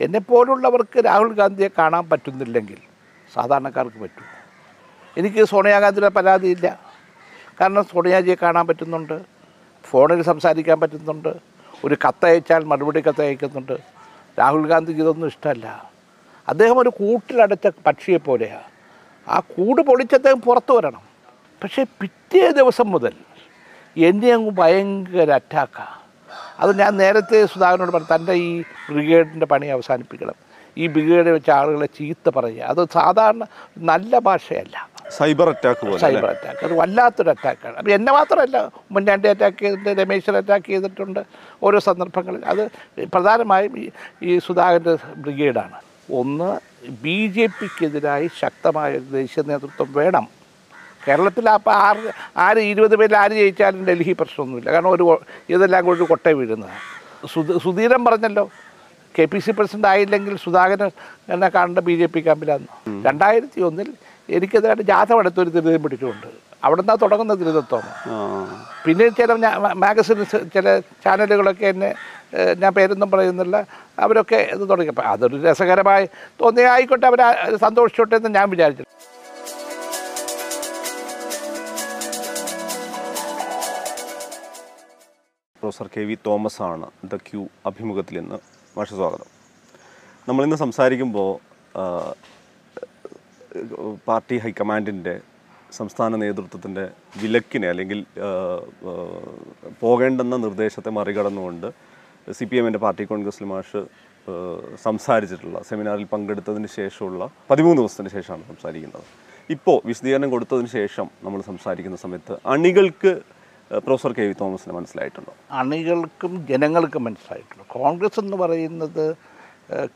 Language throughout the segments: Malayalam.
എന്നെപ്പോലുള്ളവർക്ക് രാഹുൽ ഗാന്ധിയെ കാണാൻ പറ്റുന്നില്ലെങ്കിൽ സാധാരണക്കാർക്ക് പറ്റും. എനിക്ക് സോണിയാഗാന്ധിയുടെ പരാതിയില്ല. കാരണം സോണിയാജിയെ കാണാൻ പറ്റുന്നുണ്ട്. ഫോണിൽ സംസാരിക്കാൻ പറ്റുന്നുണ്ട്. ഒരു കത്തയച്ചാൽ മറുപടി കത്തയക്കുന്നുണ്ട് രാഹുൽ ഗാന്ധിക്ക് ഇതൊന്നും ഇഷ്ടമല്ല. അദ്ദേഹം ഒരു കൂട്ടിലടച്ച പക്ഷിയെ പോലെയാണ് ആ കൂട് പൊളിച്ച് അദ്ദേഹം പുറത്തു വരണം. പക്ഷേ പിറ്റേ ദിവസം മുതൽ എന്നെ അങ്ങ് ഭയങ്കര അറ്റാക്കാണ് അത് ഞാൻ നേരത്തെ സുധാകരനോട് പറഞ്ഞു തന്റെ ഈ ബ്രിഗേഡിന്റെ പണി അവസാനിപ്പിക്കണം. ഈ ബ്രിഗേഡ് വെച്ച ആളുകളെ ചീത്ത പറയുക. അത് സാധാരണ നല്ല ഭാഷയല്ല. Cyber attack cyber attack. അത് വല്ലാത്തൊരു അറ്റാക്കാണ്. അപ്പം എന്നെ മാത്രമല്ല ഉമ്മൻചാണ്ടി അറ്റാക്ക് ചെയ്തിട്ടുണ്ട് രമേശൻ അറ്റാക്ക് ചെയ്തിട്ടുണ്ട് ഓരോ സന്ദർഭങ്ങളിൽ. അത് പ്രധാനമായും ഈ ഈ സുധാകരന്റെ ബ്രിഗേഡാണ്. ഒന്ന് ബി ജെ പിക്കെതിരായി ശക്തമായ ദേശീയ നേതൃത്വം വേണം. കേരളത്തിൽ അപ്പോൾ ആറ് ആര് ഇരുപത് പേരിൽ ആര് ജയിച്ചാലും ഡൽഹി പ്രശ്നമൊന്നുമില്ല. കാരണം ഒരു ഇതെല്ലാം കൂടി കൊട്ടേ വീഴുന്നതാണ് സുധ സുധീരൻ പറഞ്ഞല്ലോ കെ പി സി പ്രസിഡന്റ് ആയില്ലെങ്കിൽ സുധാകരൻ എന്നെ കാണേണ്ട ബി ജെ പി ക്യാമ്പിലാന്ന്. രണ്ടായിരത്തി ഒന്നിൽ എനിക്കെതിരായിട്ട് ജാഥ എടുത്തൊരു ദുരിതം പിടിച്ചുകൊണ്ട്. അവിടെ നിന്നാണ് തുടങ്ങുന്ന ദുരിതത്വം പിന്നെ ചില മാഗസിൻ ചില ചാനലുകളൊക്കെ എന്നെ ഞാൻ പേരൊന്നും പറയുന്നില്ല. അവരൊക്കെ ഇത് തുടങ്ങിയപ്പോൾ അതൊരു രസകരമായി തോന്നിയ ആയിക്കോട്ടെ അവർ സന്തോഷിച്ചോട്ടെ എന്ന് ഞാൻ വിചാരിച്ചു പ്രൊഫസർ കെ വി തോമസ് ആണ് ദ ക്യൂ അഭിമുഖത്തിൽ ഇന്ന് മാഷ സ്വാഗതം. നമ്മളിന്ന് സംസാരിക്കുമ്പോൾ പാർട്ടി ഹൈക്കമാൻഡിന്റെ സംസ്ഥാന നേതൃത്വത്തിന്റെ വിലക്കിനെ അല്ലെങ്കിൽ പോകേണ്ടെന്ന നിർദ്ദേശത്തെ മറികടന്നുകൊണ്ട് സി പി എമ്മിന്റെ പാർട്ടി കോൺഗ്രസ്സിൽ മാഷ് സംസാരിച്ചിട്ടുള്ള സെമിനാറിൽ പങ്കെടുത്തതിന് ശേഷമുള്ള പതിമൂന്ന് ദിവസത്തിന് ശേഷമാണ് സംസാരിക്കുന്നത്. ഇപ്പോൾ വിശദീകരണം കൊടുത്തതിന് ശേഷം നമ്മൾ സംസാരിക്കുന്ന സമയത്ത് അണികൾക്ക് പ്രൊഫസർ കെ വി തോമസിന് മനസ്സിലായിട്ടുണ്ടോ? അണികൾക്കും ജനങ്ങൾക്കും മനസ്സിലായിട്ടുണ്ട്? കോൺഗ്രസ് എന്ന് പറയുന്നത്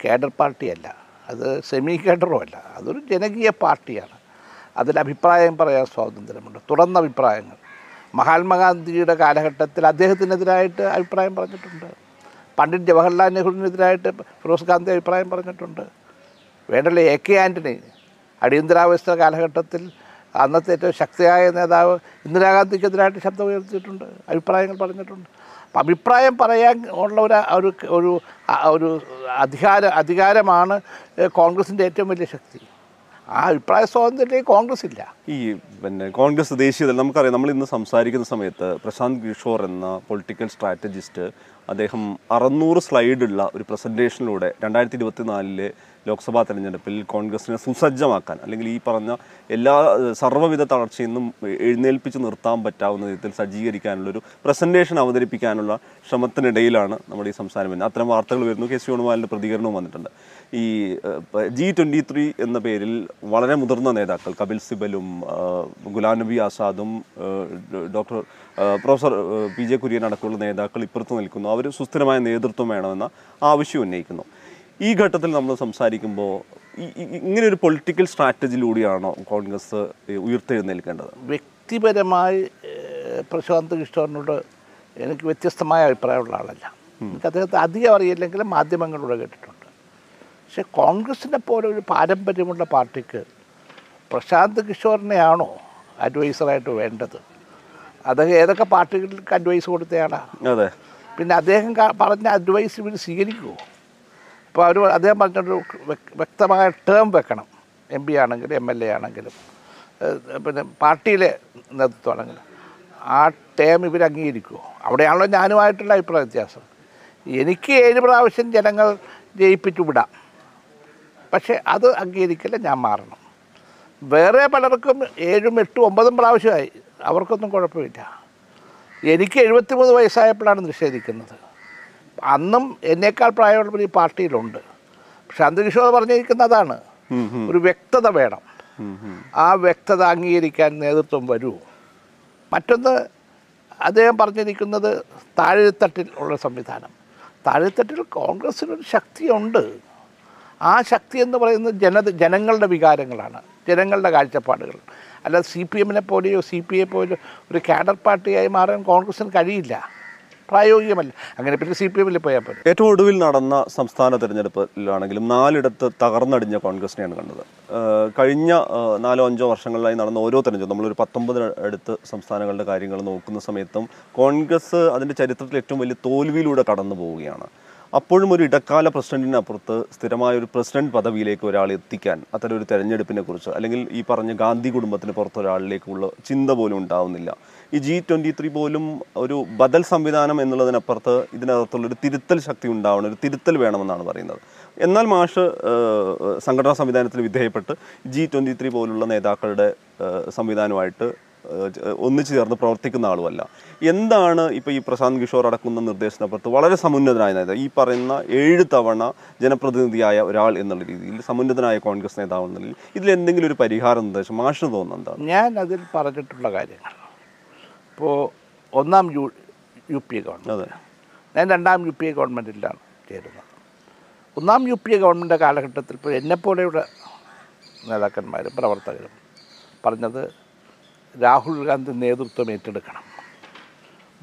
കേഡർ പാർട്ടിയല്ല. അത് സെമി കേഡറും അല്ല. അതൊരു ജനകീയ പാർട്ടിയാണ്. അതിൽ അഭിപ്രായം പറയാൻ സ്വാതന്ത്ര്യമുണ്ട്. തുറന്ന അഭിപ്രായങ്ങൾ. മഹാത്മാഗാന്ധിയുടെ കാലഘട്ടത്തിൽ അദ്ദേഹത്തിനെതിരായിട്ട് അഭിപ്രായം പറഞ്ഞിട്ടുണ്ട്. പണ്ഡിറ്റ് ജവഹർലാൽ നെഹ്റുവിനെതിരായിട്ട് ഫിറോസ് ഗാന്ധി അഭിപ്രായം പറഞ്ഞിട്ടുണ്ട്. വേണ്ടല്ലേ എ കെ ആന്റണി അടിയന്തരാവസ്ഥ കാലഘട്ടത്തിൽ അന്നത്തെ ഏറ്റവും ശക്തിയായ നേതാവ് ഇന്ദിരാഗാന്ധിക്കെതിരായിട്ട് ശബ്ദം ഉയർത്തിയിട്ടുണ്ട് അഭിപ്രായങ്ങൾ പറഞ്ഞിട്ടുണ്ട്. അപ്പം അഭിപ്രായം പറയാൻ ഉള്ള ഒരു ഒരു ഒരു അധികാര അധികാരമാണ് കോൺഗ്രസിന്റെ ഏറ്റവും വലിയ ശക്തി. ആ അഭിപ്രായ സ്വാതന്ത്ര്യം കോൺഗ്രസ് ഇല്ല. ഈ പിന്നെ കോൺഗ്രസ് ദേശീയതല നമുക്കറിയാം നമ്മൾ ഇന്ന് സംസാരിക്കുന്ന സമയത്ത് പ്രശാന്ത് കിഷോർ എന്ന പൊളിറ്റിക്കൽ സ്ട്രാറ്റജിസ്റ്റ് അദ്ദേഹം അറുന്നൂറ് സ്ലൈഡുള്ള ഒരു പ്രസന്റേഷനിലൂടെ രണ്ടായിരത്തി ഇരുപത്തിനാലിലെ ലോക്സഭാ തെരഞ്ഞെടുപ്പിൽ കോൺഗ്രസിനെ സുസജ്ജമാക്കാൻ അല്ലെങ്കിൽ ഈ പറഞ്ഞ എല്ലാ സർവവിധ തളർച്ചയിൽ നിന്നും എഴുന്നേൽപ്പിച്ച് നിർത്താൻ പറ്റാവുന്ന വിധത്തിൽ സജ്ജീകരിക്കാനുള്ളൊരു പ്രസന്റേഷൻ അവതരിപ്പിക്കാനുള്ള ശ്രമത്തിനിടയിലാണ് നമ്മുടെ ഈ സംസ്ഥാനം അത്തരം വാർത്തകൾ വരുന്നു. കെ സി വേണുഗോപാലിന്റെ പ്രതികരണവും വന്നിട്ടുണ്ട്. ഈ ജി ട്വന്റി ത്രീ എന്ന പേരിൽ വളരെ മുതിർന്ന നേതാക്കൾ Kapil സിബലും Ghulam Nabi ആസാദും doctor professor P J Kurian അടക്കമുള്ള നേതാക്കൾ ഇപ്പുറത്ത് നിൽക്കുന്നു. അവർ സുസ്ഥിരമായ നേതൃത്വം വേണമെന്ന ആവശ്യം ഉന്നയിക്കുന്നു. ഈ ഘട്ടത്തിൽ നമ്മൾ സംസാരിക്കുമ്പോൾ ഇങ്ങനെ ഒരു പൊളിറ്റിക്കൽ സ്ട്രാറ്റജിയിലൂടെയാണോ കോൺഗ്രസ് ഉയർത്തെഴുന്നേൽക്കേണ്ടത്? വ്യക്തിപരമായി പ്രശാന്ത് കിഷോറിനോട് എനിക്ക് വ്യത്യസ്തമായ അഭിപ്രായമുള്ള ആളല്ല. എനിക്ക് അദ്ദേഹത്തെ അധികം അറിയില്ലെങ്കിലും മാധ്യമങ്ങളിലൂടെ കേട്ടിട്ടുണ്ട്. പക്ഷെ കോൺഗ്രസിനെ പോലെ ഒരു പാരമ്പര്യമുള്ള പാർട്ടിക്ക് പ്രശാന്ത് കിഷോറിനെയാണോ അഡ്വൈസറായിട്ട് വേണ്ടത്? അദ്ദേഹം ഏതൊക്കെ പാർട്ടികൾക്ക് അഡ്വൈസ് കൊടുത്തയാളാണ് അതെ. പിന്നെ അദ്ദേഹം പറഞ്ഞ അഡ്വൈസ് ഇവർ സ്വീകരിക്കുമോ അപ്പോൾ അവർ അദ്ദേഹം പറഞ്ഞൊരു വ്യക്- വ്യക്തമായ ടേം വെക്കണം. എം പി ആണെങ്കിലും എം എൽ എ ആണെങ്കിലും. പിന്നെ പാർട്ടിയിലെ നേതൃത്വമാണെങ്കിലും ആ ടേം ഇവർ അംഗീകരിക്കുമോ അവിടെയാണല്ലോ ഞാനുമായിട്ടുള്ള അഭിപ്രായ വ്യത്യാസം. എനിക്ക് ഏഴ് പ്രാവശ്യം ജനങ്ങൾ ജയിപ്പിച്ചു വിടാം. പക്ഷേ അത് അംഗീകരിക്കില്ല ഞാൻ മാറണം. വേറെ പലർക്കും ഏഴും എട്ടും ഒമ്പതും പ്രാവശ്യമായി. അവർക്കൊന്നും കുഴപ്പമില്ല. എനിക്ക് എഴുപത്തിമൂന്ന് വയസ്സായപ്പോഴാണ് നിഷേധിക്കുന്നത്. അന്നും എന്നേക്കാൾ പ്രായമുള്ളവർ ഈ പാർട്ടിയിലുണ്ട്. പക്ഷെ അന്തരീക്ഷോട് പറഞ്ഞിരിക്കുന്ന അതാണ്. ഒരു വ്യക്തത വേണം. ആ വ്യക്തത അംഗീകരിക്കാൻ നേതൃത്വം വരൂ. മറ്റൊന്ന് അദ്ദേഹം പറഞ്ഞിരിക്കുന്നത് താഴെത്തട്ടിൽ ഉള്ള സംവിധാനം. താഴെത്തട്ടിൽ കോൺഗ്രസ്സിനൊരു ശക്തിയുണ്ട്. ആ ശക്തി എന്ന് പറയുന്നത് ജന ജനങ്ങളുടെ വികാരങ്ങളാണ് ജനങ്ങളുടെ കാഴ്ചപ്പാടുകൾ. അല്ല സി പി എമ്മിനെ പോലെയോ സി പി ഐ പോലെയോ ഒരു കാഡർ പാർട്ടിയായി മാറാൻ കോൺഗ്രസിന് കഴിയില്ല. പ്രായോഗികമല്ല. അങ്ങനെ പിന്നെ സി പി എമ്മിൽ പോയാൽ പോലും ഏറ്റവും ഒടുവിൽ നടന്ന സംസ്ഥാന തിരഞ്ഞെടുപ്പിലാണെങ്കിലും നാലിടത്ത് തകർന്നടിഞ്ഞ കോൺഗ്രസിനെയാണ് കണ്ടത്. കഴിഞ്ഞ നാലോ അഞ്ചോ വർഷങ്ങളിലായി നടന്ന ഓരോ തിരഞ്ഞെടുപ്പ് നമ്മളൊരു പത്തൊമ്പത് അടുത്ത് സംസ്ഥാനങ്ങളുടെ കാര്യങ്ങൾ നോക്കുന്ന സമയത്തും കോൺഗ്രസ് അതിന്റെ ചരിത്രത്തിൽ ഏറ്റവും വലിയ തോൽവിയിലൂടെ കടന്നു പോവുകയാണ് അപ്പോഴും ഒരു ഇടക്കാല പ്രസിഡന്റിനപ്പുറത്ത് സ്ഥിരമായ ഒരു പ്രസിഡന്റ് പദവിയിലേക്ക് ഒരാൾ എത്തിക്കാൻ അത്തരം ഒരു തെരഞ്ഞെടുപ്പിനെ കുറിച്ച് അല്ലെങ്കിൽ ഈ പറഞ്ഞ ഗാന്ധി കുടുംബത്തിന് പുറത്ത് ഒരാളിലേക്കുള്ള ചിന്ത പോലും ഉണ്ടാവുന്നില്ല. ഈ ജി ട്വന്റി ത്രീ പോലും ഒരു ബദൽ സംവിധാനം എന്നുള്ളതിനപ്പുറത്ത് ഇതിനകത്തുള്ള ഒരു തിരുത്തൽ ശക്തി ഉണ്ടാവണം ഒരു തിരുത്തൽ വേണമെന്നാണ് പറയുന്നത്. എന്നാൽ മാഷ് സംഘടനാ സംവിധാനത്തിൽ വിധേയപ്പെട്ട് ജി ത്രീ പോലുള്ള നേതാക്കളുടെ സംവിധാനമായിട്ട് ഒന്നിച്ചു ചേർന്ന് പ്രവർത്തിക്കുന്ന ആളുമല്ല. എന്താണ് ഇപ്പോൾ ഈ പ്രശാന്ത് കിഷോർ അടക്കുന്ന നിർദ്ദേശത്തിനപ്പുറത്ത് വളരെ സമുന്നതനായ നേതാവ് ഈ പറയുന്ന ഏഴ് തവണ ജനപ്രതിനിധിയായ ഒരാൾ എന്നുള്ള രീതിയിൽ സമുന്നതനായ കോൺഗ്രസ് നേതാവ് എന്നുള്ള രീതിയിൽ ഇതിൽ എന്തെങ്കിലും ഒരു പരിഹാര നിർദ്ദേശം മാഷിന് തോന്നുന്നത് എന്താണ്? ഞാൻ അതിൽ പറഞ്ഞിട്ടുള്ള കാര്യങ്ങൾ. ഇപ്പോൾ ഒന്നാം U U P A government അതെ. ഞാൻ രണ്ടാം യു പി എ ഗവൺമെന്റിലാണ് ചേരുന്നത്. ഒന്നാം യു പി എ ഗവൺമെന്റിന്റെ കാലഘട്ടത്തിൽ ഇപ്പോൾ എന്നെപ്പോലെയുള്ള നേതാക്കന്മാരും പ്രവർത്തകരും പറഞ്ഞത് രാഹുൽ ഗാന്ധി നേതൃത്വം ഏറ്റെടുക്കണം.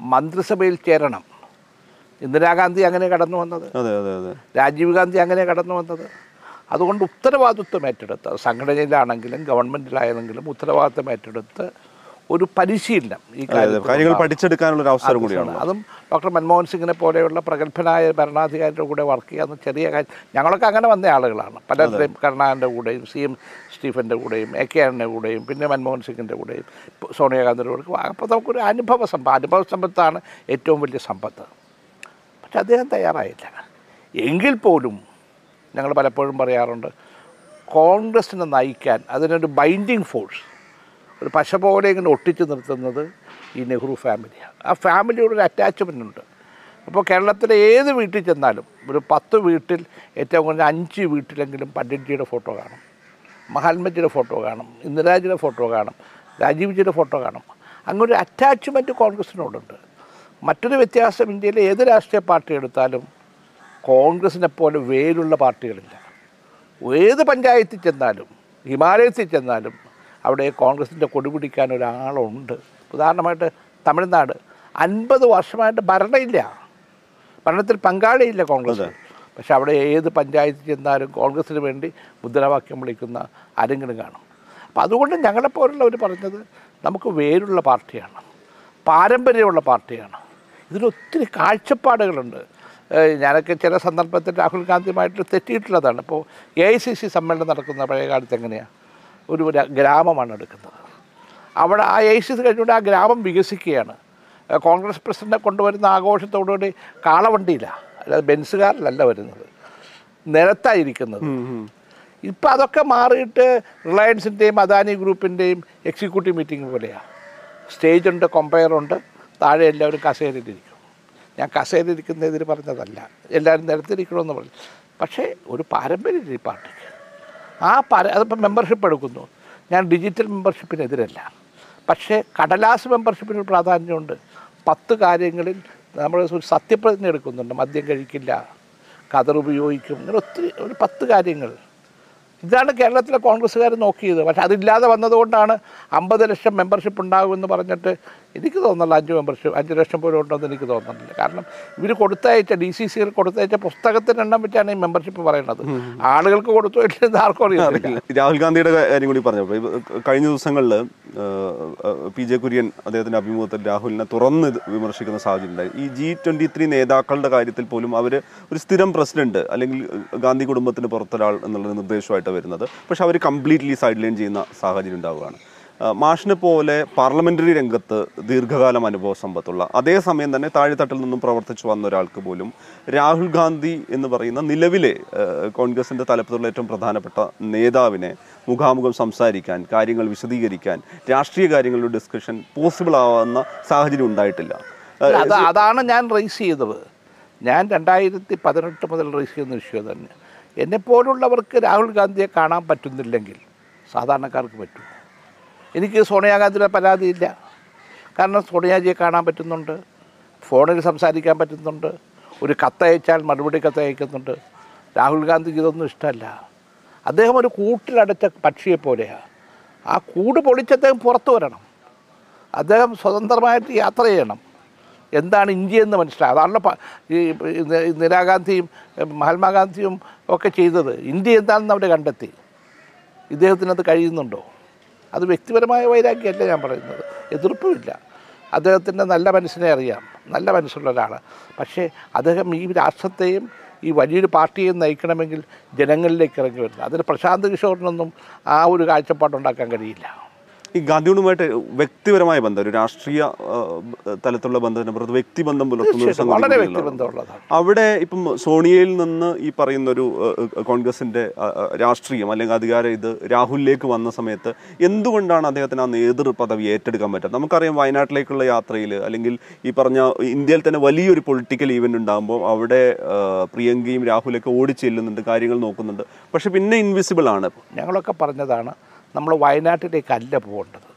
മന്ത്രിസഭയിൽ ചേരണം. ഇന്ദിരാഗാന്ധി അങ്ങനെ കടന്നു വന്നത്. രാജീവ് ഗാന്ധി അങ്ങനെ കടന്നു വന്നത്. അതുകൊണ്ട് ഉത്തരവാദിത്വം ഏറ്റെടുത്ത് സംഘടനയിലാണെങ്കിലും ഗവൺമെന്റിലായെങ്കിലും ഉത്തരവാദിത്വം ഏറ്റെടുത്ത് ഒരു പരിശീലനം ഈ കാര്യങ്ങൾ പഠിച്ചെടുക്കാനുള്ള ഒരു അവസരം കൂടിയാണ്. അതും ഡോക്ടർ മൻമോഹൻ സിംഗിനെ പോലെയുള്ള പ്രഗത്ഭനായ ഭരണാധികാരിയുടെ കൂടെ വർക്ക് ചെയ്യാവുന്ന ചെറിയ കാര്യം. ഞങ്ങളൊക്കെ അങ്ങനെ വന്ന ആളുകളാണ്. പലരുടെയും കരുണാകരന്റെ കൂടെയും സി എം സ്റ്റീഫന്റെ കൂടെയും എ കെ ആറിന്റെ കൂടെയും പിന്നെ മൻമോഹൻ സിംഗിന്റെ കൂടെയും സോണിയാഗാന്ധിയുടെ കൂടെ അപ്പോൾ നമുക്കൊരു അനുഭവ സമ്പത്ത് അനുഭവ സമ്പത്താണ് ഏറ്റവും വലിയ സമ്പത്ത്. പക്ഷെ അദ്ദേഹം തയ്യാറായില്ല. എങ്കിൽ പോലും ഞങ്ങൾ പലപ്പോഴും പറയാറുണ്ട് കോൺഗ്രസിനെ നയിക്കാൻ അതിനൊരു ബൈൻഡിങ് ഫോഴ്സ് ഒരു പശ പോലെ ഇങ്ങനെ ഒട്ടിച്ചു നിർത്തുന്നത് ഈ നെഹ്റു ഫാമിലിയാണ്. ആ ഫാമിലിയോട് ഒരു അറ്റാച്ച്മെന്റ് ഉണ്ട്. അപ്പോൾ കേരളത്തിലെ ഏത് വീട്ടിൽ ചെന്നാലും ഒരു പത്ത് വീട്ടിൽ ഏറ്റവും കുറഞ്ഞ അഞ്ച് വീട്ടിലെങ്കിലും പണ്ഡിറ്റ്ജിയുടെ ഫോട്ടോ കാണും. മഹാത്മജിയുടെ ഫോട്ടോ കാണും ഇന്ദിരാജിയുടെ ഫോട്ടോ കാണും രാജീവ്ജിയുടെ ഫോട്ടോ കാണും. അങ്ങനെ ഒരു അറ്റാച്ച്മെന്റ് കോൺഗ്രസിനോടുണ്ട്. മറ്റൊരു വ്യത്യാസം ഇന്ത്യയിലെ ഏത് രാഷ്ട്രീയ പാർട്ടി എടുത്താലും കോൺഗ്രസിനെ പോലെ വേരുള്ള പാർട്ടികളില്ല. ഏത് പഞ്ചായത്തിൽ ചെന്നാലും ഹിമാലയത്തിൽ ചെന്നാലും അവിടെ കോൺഗ്രസിന്റെ കൊടി പിടിക്കാൻ ഒരാളുണ്ട്. ഉദാഹരണമായിട്ട് തമിഴ്നാട്. അൻപത് വർഷമായിട്ട് ഭരണമില്ല. ഭരണത്തിൽ പങ്കാളിയില്ല കോൺഗ്രസ്. പക്ഷെ അവിടെ ഏത് പഞ്ചായത്തിൽ ചെന്നാലും കോൺഗ്രസിന് വേണ്ടി മുദ്രാവാക്യം വിളിക്കുന്ന ആരെങ്കിലും കാണും. അപ്പോൾ അതുകൊണ്ട് ഞങ്ങളെപ്പോലുള്ളവർ പറഞ്ഞത് നമുക്ക് വേരുള്ള പാർട്ടിയാണ് പാരമ്പര്യമുള്ള പാർട്ടിയാണ്. ഇതിലൊത്തിരി കാഴ്ചപ്പാടുകളുണ്ട്. ഞാനൊക്കെ ചില സന്ദർഭത്തിൽ രാഹുൽ ഗാന്ധിയുമായിട്ട് തെറ്റിയിട്ടുള്ളതാണ്. ഇപ്പോൾ എ ഐ സി സി സമ്മേളനം നടക്കുന്ന പഴയ കാലത്ത് എങ്ങനെയാണ് ഒരു ഗ്രാമമാണ് എടുക്കുന്നത്. അവിടെ ആ എ സി സി കഴിഞ്ഞുകൊണ്ട് ആ ഗ്രാമം വികസിക്കുകയാണ്. കോൺഗ്രസ് പ്രസിഡന്റിനെ കൊണ്ടുവരുന്ന ആഘോഷത്തോടുകൂടി കാളവണ്ടിയിലാണ് അല്ലാതെ ബെൻസുകാരിലല്ല വരുന്നത്. നിരത്തായിരിക്കുന്നത്. ഇപ്പം അതൊക്കെ മാറിയിട്ട് റിലയൻസിന്റെയും അദാനി ഗ്രൂപ്പിന്റെയും എക്സിക്യൂട്ടീവ് മീറ്റിംഗ് പോലെയാണ് സ്റ്റേജുണ്ട് കൊമ്പയറുണ്ട് താഴെ എല്ലാവരും കസേരയിലിരിക്കും. ഞാൻ കസേരയിരിക്കുന്നതിന് പറഞ്ഞതല്ല. എല്ലാവരും നിരത്തിരിക്കണമെന്ന് പറഞ്ഞു. പക്ഷേ ഒരു പാരമ്പര്യം ഈ പാർട്ടിക്ക്. ആ പാര അതിപ്പോൾ മെമ്പർഷിപ്പ് എടുക്കുന്നു. ഞാൻ ഡിജിറ്റൽ മെമ്പർഷിപ്പിനെതിരല്ല പക്ഷേ കടലാസ് മെമ്പർഷിപ്പിന് പ്രാധാന്യമുണ്ട്. പത്ത് കാര്യങ്ങളിൽ നമ്മൾ ഒരു സത്യപ്രതിജ്ഞ എടുക്കുന്നുണ്ട് മദ്യം കഴിക്കില്ല കതർ ഉപയോഗിക്കും ഇങ്ങനെ ഒത്തിരി ഒരു പത്ത് കാര്യങ്ങൾ. ഇതാണ് കേരളത്തിലെ കോൺഗ്രസ്സുകാർ നോക്കിയത്. പക്ഷെ അതില്ലാതെ വന്നതുകൊണ്ടാണ് അമ്പത് ലക്ഷം മെമ്പർഷിപ്പ് ഉണ്ടാകുമെന്ന് പറഞ്ഞിട്ട് എനിക്ക് തോന്നുന്നില്ല അഞ്ച് മെമ്പർഷിപ്പ് അഞ്ച് ലക്ഷം പോലും ഉണ്ടെന്ന് എനിക്ക് തോന്നുന്നില്ല. കാരണം ഇവർ കൊടുത്തയച്ച ഡി സി സിയിൽ കൊടുത്തയച്ച പുസ്തകത്തിന്റെ എണ്ണം വെച്ചാണ് ഈ മെമ്പർഷിപ്പ് പറയുന്നത്. ആളുകൾക്ക് കൊടുത്തു ഇല്ലെന്ന് ആർക്കും അറിയാം രാഹുൽ ഗാന്ധിയുടെ കാര്യം കൂടി പറഞ്ഞു. കഴിഞ്ഞ ദിവസങ്ങളിൽ പി ജെ കുര്യൻ അദ്ദേഹത്തിന്റെ അഭിമുഖത്തിൽ രാഹുലിനെ തുറന്ന് വിമർശിക്കുന്ന സാഹചര്യം ഉണ്ടായി. ഈ ജി ട്വന്റി ത്രീ നേതാക്കളുടെ കാര്യത്തിൽ പോലും അവർ ഒരു സ്ഥിരം പ്രസിഡന്റ് അല്ലെങ്കിൽ ഗാന്ധി കുടുംബത്തിന് പുറത്തൊരാൾ എന്നുള്ള നിർദ്ദേശമായിട്ട് വരുന്നത്. പക്ഷെ അവർ കംപ്ലീറ്റ്ലി സൈഡ് ലൈൻ ചെയ്യുന്ന സാഹചര്യം ഉണ്ടാവുകയാണ്. മാഷിനെ പോലെ പാർലമെന്ററി രംഗത്ത് ദീർഘകാലം അനുഭവ സമ്പത്തുള്ള അതേസമയം തന്നെ താഴെത്തട്ടിൽ നിന്നും പ്രവർത്തിച്ചു വന്ന ഒരാൾക്ക് പോലും രാഹുൽ ഗാന്ധി എന്ന് പറയുന്ന നിലവിലെ കോൺഗ്രസിന്റെ തലപ്പത്തുള്ള ഏറ്റവും പ്രധാനപ്പെട്ട നേതാവിനെ മുഖാമുഖം സംസാരിക്കാൻ കാര്യങ്ങൾ വിശദീകരിക്കാൻ രാഷ്ട്രീയ കാര്യങ്ങളുടെ ഡിസ്കഷൻ പോസിബിൾ ആവുന്ന സാഹചര്യം ഉണ്ടായിട്ടില്ല. അത് അതാണ് ഞാൻ റേസ് ചെയ്തത്. ഞാൻ രണ്ടായിരത്തി പതിനെട്ട് മുതൽ റേസ് ചെയ്യുന്ന വിഷയം തന്നെ. എന്നെപ്പോലുള്ളവർക്ക് രാഹുൽ ഗാന്ധിയെ കാണാൻ പറ്റുന്നില്ലെങ്കിൽ സാധാരണക്കാർക്ക് പറ്റും. എനിക്ക് സോണിയാഗാന്ധിയുടെ പരാതിയില്ല കാരണം സോണിയാജിയെ കാണാൻ പറ്റുന്നുണ്ട്. ഫോണിൽ സംസാരിക്കാൻ പറ്റുന്നുണ്ട്. ഒരു കത്തയച്ചാൽ മറുപടി കത്തയക്കുന്നുണ്ട് രാഹുൽ ഗാന്ധിക്ക് ഇതൊന്നും ഇഷ്ടമല്ല. അദ്ദേഹം ഒരു കൂട്ടിലടച്ച പക്ഷിയെ പോലെയാണ് ആ കൂട് പൊളിച്ച് അദ്ദേഹം പുറത്തു വരണം. അദ്ദേഹം സ്വതന്ത്രമായിട്ട് യാത്ര ചെയ്യണം. എന്താണ് ഇന്ത്യ എന്ന് മനസ്സിലായി? അതാണല്ലോ ഈ ഇന്ദിരാഗാന്ധിയും മഹാത്മാഗാന്ധിയും ഒക്കെ ചെയ്തത്. ഇന്ത്യ എന്താണെന്ന് അവർ കണ്ടെത്തി. ഇദ്ദേഹത്തിനത് കഴിയുന്നുണ്ടോ? അത് വ്യക്തിപരമായ വൈരാഗ്യമല്ല ഞാൻ പറയുന്നത്. എതിർപ്പുമില്ല. അദ്ദേഹത്തിന്റെ നല്ല മനസ്സിനെ അറിയാം. നല്ല മനസ്സുള്ള ഒരാളാണ്. പക്ഷേ അദ്ദേഹം ഈ രാഷ്ട്രത്തെയും ഈ വലിയൊരു പാർട്ടിയെ നയിക്കണമെങ്കിൽ ജനങ്ങളിലേക്ക് ഇറങ്ങി വരുന്നത് അതിന് പ്രശാന്ത് കിഷോറിനൊന്നും ആ ഒരു കാഴ്ചപ്പാടുണ്ടാക്കാൻ കഴിയില്ല. ഈ ഗാന്ധിയോടുമായിട്ട് വ്യക്തിപരമായ ബന്ധം ഒരു രാഷ്ട്രീയ തലത്തിലുള്ള ബന്ധത്തിനപ്പുറത്ത് വ്യക്തിബന്ധം പുലർത്തുന്ന ഒരു അവിടെ ഇപ്പം സോണിയയിൽ നിന്ന് ഈ പറയുന്ന ഒരു കോൺഗ്രസിന്റെ രാഷ്ട്രീയം അല്ലെങ്കിൽ അധികാരം ഇത് രാഹുലിലേക്ക് വന്ന സമയത്ത് എന്തുകൊണ്ടാണ് അദ്ദേഹത്തിന് ആ നേതൃ പദവി ഏറ്റെടുക്കാൻ പറ്റുക നമുക്കറിയാം വയനാട്ടിലേക്കുള്ള യാത്രയിൽ അല്ലെങ്കിൽ ഈ പറഞ്ഞ ഇന്ത്യയിൽ തന്നെ വലിയൊരു പൊളിറ്റിക്കൽ ഈവെന്റ് ഉണ്ടാകുമ്പോൾ അവിടെ പ്രിയങ്കയും രാഹുലൊക്കെ ഓടി ചെല്ലുന്നുണ്ട് കാര്യങ്ങൾ നോക്കുന്നുണ്ട്. പക്ഷെ പിന്നെ ഇൻവിസിബിൾ ആണ് ഞങ്ങളൊക്കെ പറഞ്ഞതാണ് നമ്മൾ വയനാട്ടിലേക്കല്ല പോകേണ്ടത്.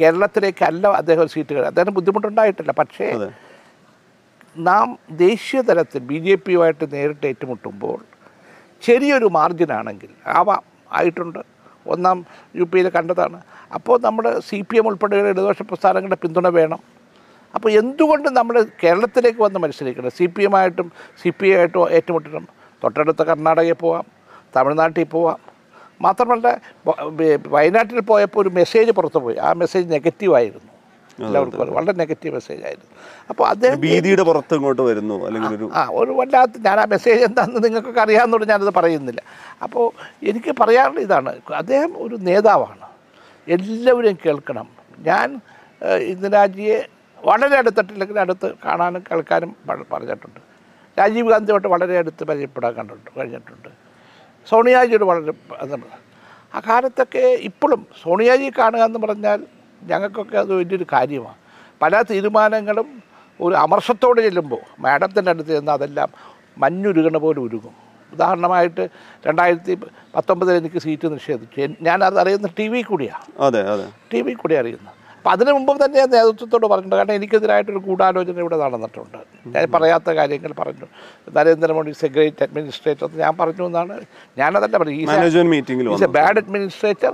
കേരളത്തിലേക്കല്ല അദ്ദേഹം സീറ്റുകൾ അദ്ദേഹം ബുദ്ധിമുട്ടുണ്ടായിട്ടില്ല. പക്ഷേ നാം ദേശീയ തലത്തിൽ ബി ജെ പിയുമായിട്ട് നേരിട്ട് ഏറ്റുമുട്ടുമ്പോൾ ചെറിയൊരു മാർജിനാണെങ്കിൽ ആവാം. ആയിട്ടുണ്ട്. ഒന്നാം യു പിയിൽ കണ്ടതാണ്. അപ്പോൾ നമ്മൾ സി പി എം ഉൾപ്പെടെയുള്ള ഇടതുപക്ഷ പ്രസ്ഥാനങ്ങളുടെ പിന്തുണ വേണം. അപ്പോൾ എന്തുകൊണ്ട് നമ്മൾ കേരളത്തിലേക്ക് വന്ന് മത്സരിക്കണം? സി പി എമ്മായിട്ടും സി പി ഐ ആയിട്ടും ഏറ്റുമുട്ടണം. തൊട്ടടുത്ത കർണാടകയിൽ പോവാം. തമിഴ്നാട്ടിൽ പോവാം. മാത്രമല്ല വയനാട്ടിൽ പോയപ്പോൾ ഒരു മെസ്സേജ് പുറത്തു പോയി ആ മെസ്സേജ് നെഗറ്റീവായിരുന്നു എല്ലാവർക്കും വളരെ നെഗറ്റീവ് മെസ്സേജ് ആയിരുന്നു. അപ്പോൾ അദ്ദേഹം ഭീതിയുടെ പുറത്ത് ഇങ്ങോട്ട് വരുന്നു അല്ലെങ്കിൽ ഒരു ആ ഒരു വല്ലാത്ത ഞാൻ ആ മെസ്സേജ് എന്താണെന്ന് നിങ്ങൾക്കൊക്കെ അറിയാവുന്നതുകൊണ്ട് ഞാനത് പറയുന്നില്ല. അപ്പോൾ എനിക്ക് പറയാനുള്ള ഇതാണ് അദ്ദേഹം ഒരു നേതാവാണ്. എല്ലാവരും കേൾക്കണം. ഞാൻ ഇന്ദിരാജിയെ വളരെ അടുത്തിട്ടില്ലെങ്കിൽ അടുത്ത് കാണാനും കേൾക്കാനും പറഞ്ഞിട്ടുണ്ട്. രാജീവ് ഗാന്ധിയോട്ട് വളരെ അടുത്ത് പരിചയപ്പെടാൻ കണ്ടിട്ടുണ്ട് കഴിഞ്ഞിട്ടുണ്ട്. സോണിയാജിയോട് വളരെ എന്നുള്ളത് ആ കാലത്തൊക്കെ ഇപ്പോഴും സോണിയാജി കാണുക എന്ന് പറഞ്ഞാൽ ഞങ്ങൾക്കൊക്കെ അത് വലിയൊരു കാര്യമാണ്. പല തീരുമാനങ്ങളും ഒരു അമർഷത്തോടെ ചെല്ലുമ്പോൾ മാഡത്തിന്റെ അടുത്ത് ചെന്ന് അതെല്ലാം മഞ്ഞുരുകണ പോലെ ഉരുകും. ഉദാഹരണമായിട്ട് രണ്ടായിരത്തി പത്തൊമ്പതിൽ എനിക്ക് സീറ്റ് നിഷേധിച്ചു. ഞാൻ ഞാനത് അറിയുന്നത് ടി വി കൂടിയാണ് അതെ അതെ. ടി വി കൂടി അറിയുന്നത്. അപ്പം അതിനു മുമ്പ് തന്നെ ഞാൻ നേതൃത്വത്തോട് പറഞ്ഞിട്ടുണ്ട്. കാരണം എനിക്കെതിരായിട്ടൊരു ഗൂഢാലോചന ഇവിടെ നടന്നിട്ടുണ്ട്. ഞാൻ പറയാത്ത കാര്യങ്ങൾ പറഞ്ഞു. Narendra Modi is A great administrator എന്ന് ഞാൻ പറഞ്ഞു എന്നാണ്. ഞാനതല്ല പറഞ്ഞു is A bad administrator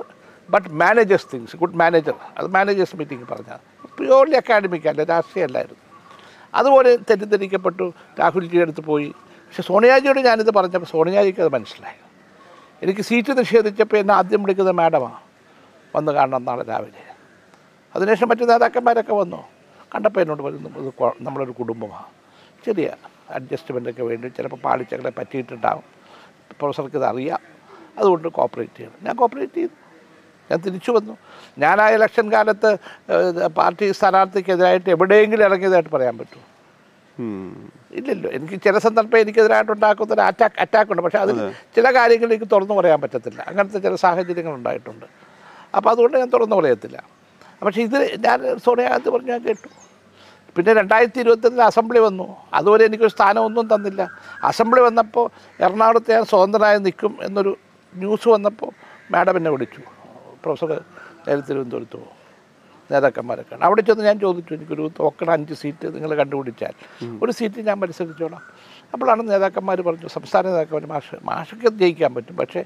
but managers things good manager അത് മാനേജേഴ്സ് മീറ്റിംഗ് പറഞ്ഞാൽ പ്യൂർലി അക്കാഡമിക് അല്ല രാഷ്ട്രീയമല്ലായിരുന്നു അതുപോലെ തെറ്റിദ്ധരിക്കപ്പെട്ടു. രാഹുൽജിയുടെ അടുത്ത് പോയി. പക്ഷെ സോണിയാജിയോട് ഞാനിത് പറഞ്ഞപ്പോൾ സോണിയാജിക്ക് അത് മനസ്സിലായി. എനിക്ക് സീറ്റ് നിഷേധിച്ചപ്പോൾ എന്നെ ആദ്യം വിളിക്കുന്ന മാഡമാണ് വന്ന് കാണണം നാളെ രാവിലെ. അതിനുശേഷം മറ്റു നേതാക്കന്മാരൊക്കെ വന്നു. കണ്ടപ്പോൾ എന്നോട് പറഞ്ഞു നമ്മളൊരു കുടുംബമാണ് ചെറിയ അഡ്ജസ്റ്റ്മെന്റൊക്കെ വേണ്ടി ചിലപ്പോൾ പാളിച്ചകളെ പറ്റിയിട്ടുണ്ടാകും പ്രൊഫസർക്ക് ഇത് അറിയാം അതുകൊണ്ട് കോപ്പറേറ്റ് ചെയ്യണം. ഞാൻ കോപ്പറേറ്റ് ചെയ്തു. ഞാൻ തിരിച്ചു വന്നു. ഞാൻ ആ ഇലക്ഷൻ കാലത്ത് പാർട്ടി സ്ഥാനാർത്ഥിക്കെതിരായിട്ട് എവിടെയെങ്കിലും ഇറങ്ങിയതായിട്ട് പറയാൻ പറ്റുമോ? ഇല്ലല്ലോ. എനിക്ക് ചില സന്ദർഭം എനിക്കെതിരായിട്ട് ഉണ്ടാക്കുന്ന ഒരു അറ്റാക്ക് അറ്റാക്ക് ഉണ്ട്. പക്ഷേ അതിൽ ചില കാര്യങ്ങൾ എനിക്ക് തുറന്നു പറയാൻ പറ്റത്തില്ല. അങ്ങനത്തെ ചില സാഹചര്യങ്ങൾ ഉണ്ടായിട്ടുണ്ട്. അപ്പോൾ അതുകൊണ്ട് ഞാൻ തുറന്നു പറയത്തില്ല. പക്ഷേ ഇത് ഞാൻ സോണിയാഗാന്ധി പറഞ്ഞു ഞാൻ കേട്ടു. പിന്നെ രണ്ടായിരത്തി ഇരുപത്തൊന്നിൽ അസംബ്ലി വന്നു. അതുവരെ എനിക്കൊരു സ്ഥാനമൊന്നും തന്നില്ല. അസംബ്ലി വന്നപ്പോൾ എറണാകുളത്ത് ഞാൻ സ്വതന്ത്രനായി നിൽക്കും എന്നൊരു ന്യൂസ് വന്നപ്പോൾ മാഡം എന്നെ വിളിച്ചു. പ്രൊഫസർ നേരെ തിരുവനന്തപുരത്ത് പോകും. നേതാക്കന്മാരൊക്കെയാണ്. അവിടെ ചെന്ന് ഞാൻ ചോദിച്ചു എനിക്കൊരു തോക്കണ അഞ്ച് സീറ്റ് നിങ്ങൾ കണ്ടുപിടിച്ചാൽ ഒരു സീറ്റ് ഞാൻ മത്സരിച്ചോളാം അപ്പോഴാണ് നേതാക്കന്മാർ പറഞ്ഞു സംസ്ഥാന നേതാക്കന്മാർ മാഷ് മാഷൊക്കെ ജയിക്കാൻ പറ്റും. പക്ഷേ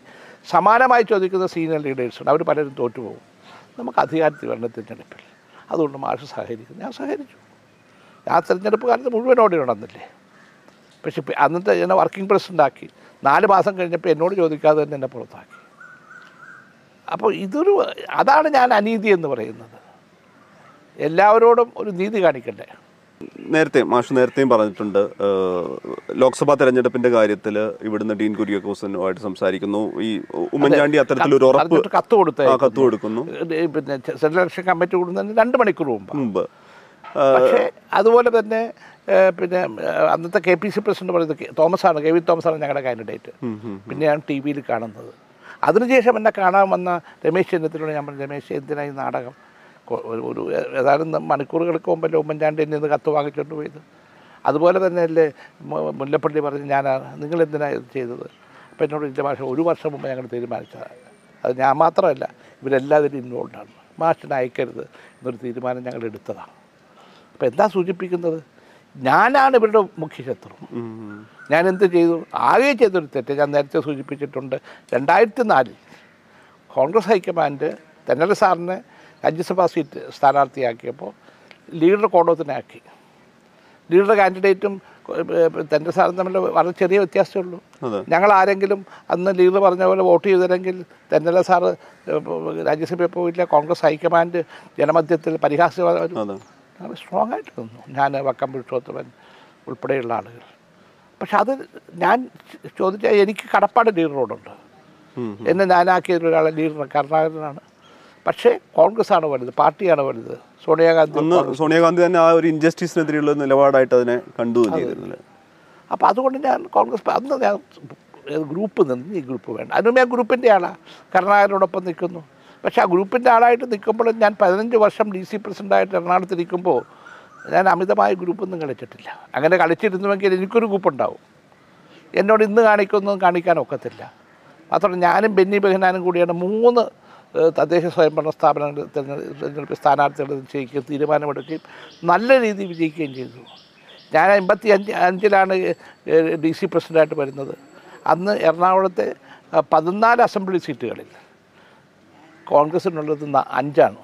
സമാനമായി ചോദിക്കുന്ന സീനിയർ ലീഡേഴ്സുണ്ട് അവർ പലരും തോറ്റുപോകും. നമുക്ക് അധികാരത്തിൽ വരണം തിരഞ്ഞെടുപ്പിൽ. അതുകൊണ്ട് മാഷ് സഹകരിക്കും ഞാൻ സഹകരിച്ചു. ആ തിരഞ്ഞെടുപ്പ് കാലത്ത് മുഴുവൻ ഓടി നടന്നില്ലേ? പക്ഷേ അന്നത്തെ എന്നെ വർക്കിംഗ് പ്രസിഡന്റ് ആക്കി നാല് മാസം കഴിഞ്ഞപ്പോൾ എന്നോട് ചോദിക്കാതെ തന്നെ എന്നെ പുറത്താക്കി. അപ്പോൾ ഇതൊരു അതാണ് ഞാൻ അനീതി എന്ന് പറയുന്നത്. എല്ലാവരോടും ഒരു നീതി കാണിക്കണ്ടേ? നേരത്തെ മാഷ് നേരത്തെയും പറഞ്ഞിട്ടുണ്ട് ലോക്സഭാ തെരഞ്ഞെടുപ്പിന്റെ കാര്യത്തിൽ ഇവിടുന്ന് ഡീൻ കുര്യാക്കോസനുമായിട്ട് സംസാരിക്കുന്നു. ഈ ഉമ്മൻചാണ്ടി അത്തരത്തിലൊരു ഉറപ്പ് കത്ത് കൊടുത്ത കത്ത് കൊടുക്കുന്നു. പിന്നെ സെൻട്രൽ ഇലക്ഷൻ കമ്മിറ്റി കൂടുന്നതിന് രണ്ട് മണിക്കൂർ മുമ്പ്. മുമ്പ്. പക്ഷേ അതുപോലെ തന്നെ പിന്നെ അന്നത്തെ കെ പി സി പ്രസിഡന്റ് പറയുന്നത് തോമസ് ആണ് കെ വി തോമസ് ആണ് ഞങ്ങളുടെ കാൻഡിഡേറ്റ്. പിന്നെയാണ് ടി വിയിൽ കാണുന്നത്. അതിനുശേഷം എന്നെ കാണാൻ വന്ന രമേശ് ചെന്നിത്തലോട് ഞാൻ പറഞ്ഞു രമേശ് എന്തിനായി നാടകം? ഒരു- ഏതാനും മണിക്കൂറുകൾക്ക് മുമ്പല്ലേ ഉമ്മൻചാണ്ടി എന്നെ നിന്ന് കത്ത് വാങ്ങിച്ചുകൊണ്ട് പോയത്. അതുപോലെ തന്നെ അല്ലേ മുല്ലപ്പള്ളി പറഞ്ഞ് ഞാൻ നിങ്ങളെന്തിനാണ് ഇത് ചെയ്തത്? അപ്പം എന്നോട് ഇതിന്റെ ഭാഷ ഒരു വർഷം മുമ്പ് ഞങ്ങൾ തീരുമാനിച്ചതാണ്. അത് ഞാൻ മാത്രമല്ല ഇവരെല്ലാവരും ഇൻവോൾവാണ് മാഷിനെ അയക്കരുത് എന്നൊരു തീരുമാനം ഞങ്ങൾ എടുത്തതാണ്. അപ്പം എന്താ സൂചിപ്പിക്കുന്നത്? ഞാനാണ് ഇവരുടെ മുഖ്യശത്രു ഞാൻ എന്ത് ചെയ്തു? ആകെ ചെയ്തൊരു തെറ്റ് ഞാൻ നേരത്തെ സൂചിപ്പിച്ചിട്ടുണ്ട്. രണ്ടായിരത്തി നാലിൽ കോൺഗ്രസ് ഹൈക്കമാൻഡ് തെന്നല സാറിനെ രാജ്യസഭാ സീറ്റ് സ്ഥാനാർത്ഥിയാക്കിയപ്പോൾ ലീഡർ കോടോത്തിനാക്കി ലീഡർ കാൻഡിഡേറ്റും തന്റെ സ്ഥാനം തമ്മിൽ വളരെ ചെറിയ വ്യത്യാസമേ ഉള്ളൂ. ഞങ്ങൾ ആരെങ്കിലും അന്ന് ലീഡർ പറഞ്ഞ പോലെ വോട്ട് ചെയ്തില്ലെങ്കിൽ തെന്നല സാറ് രാജ്യസഭയിൽ പോയില്ല കോൺഗ്രസ് ഹൈക്കമാൻഡ് ജനമധ്യത്തിൽ ഞങ്ങൾ സ്ട്രോങ് ആയിട്ട് നിന്നു. ഞാൻ വക്കം പുരുഷോത്തമൻ ഉൾപ്പെടെയുള്ള ആളുകൾ. പക്ഷെ അത് ഞാൻ ചോദിച്ചാൽ എനിക്ക് കടപ്പാട് ലീഡറോടുണ്ട്. എന്നെ ഞാനാക്കിയ ഒരാളെ ലീഡർ കരുണാകരനാണ്. പക്ഷേ കോൺഗ്രസ് ആണ് വലുത് പാർട്ടിയാണ് വലുത്. സോണിയാഗാന്ധി സോണിയാഗാന്ധി തന്നെ ആ ഒരു ഇൻജസ്റ്റിസിനെതിരെയുള്ള നിലപാടായിട്ട് അതിനെ കണ്ടു അപ്പോൾ അതുകൊണ്ട് ഞാൻ കോൺഗ്രസ് അന്ന് ഞാൻ ഗ്രൂപ്പ് നിന്ന് ഈ ഗ്രൂപ്പ് വേണ്ട. അതിനും ഞാൻ ഗ്രൂപ്പിന്റെ ആളാണ് കരുണാകരനോടൊപ്പം നിൽക്കുന്നു. പക്ഷേ ആ ഗ്രൂപ്പിന്റെ ആളായിട്ട് നിൽക്കുമ്പോൾ ഞാൻ പതിനഞ്ച് വർഷം ഡി സി പ്രസിഡന്റായിട്ട് എറണാകുളത്ത് ഇരിക്കുമ്പോൾ ഞാൻ അമിതമായ ഗ്രൂപ്പൊന്നും കളിച്ചിട്ടില്ല. അങ്ങനെ കളിച്ചിരുന്നുവെങ്കിൽ എനിക്കൊരു ഗ്രൂപ്പ് ഉണ്ടാവും എന്നോട് ഇന്ന് കാണിക്കൊന്നും കാണിക്കാൻ ഒക്കത്തില്ല. മാത്രമല്ല ഞാനും ബെന്നി ബെഹനാനും കൂടിയാണ് മൂന്ന് തദ്ദേശ സ്വയംഭരണ സ്ഥാപനങ്ങൾ തിരഞ്ഞെടുപ്പ് സ്ഥാനാർത്ഥികളെ നിശ്ചയിക്കുകയും തീരുമാനമെടുക്കുകയും നല്ല രീതിയിൽ വിജയിക്കുകയും ചെയ്തു. ഞാൻ അമ്പത്തി അഞ്ച് അഞ്ചിലാണ് ഡി സി പ്രസിഡന്റായിട്ട് വരുന്നത്. അന്ന് എറണാകുളത്തെ പതിനാല് അസംബ്ലി സീറ്റുകളിൽ കോൺഗ്രസിനുള്ളത് അഞ്ചാണ്.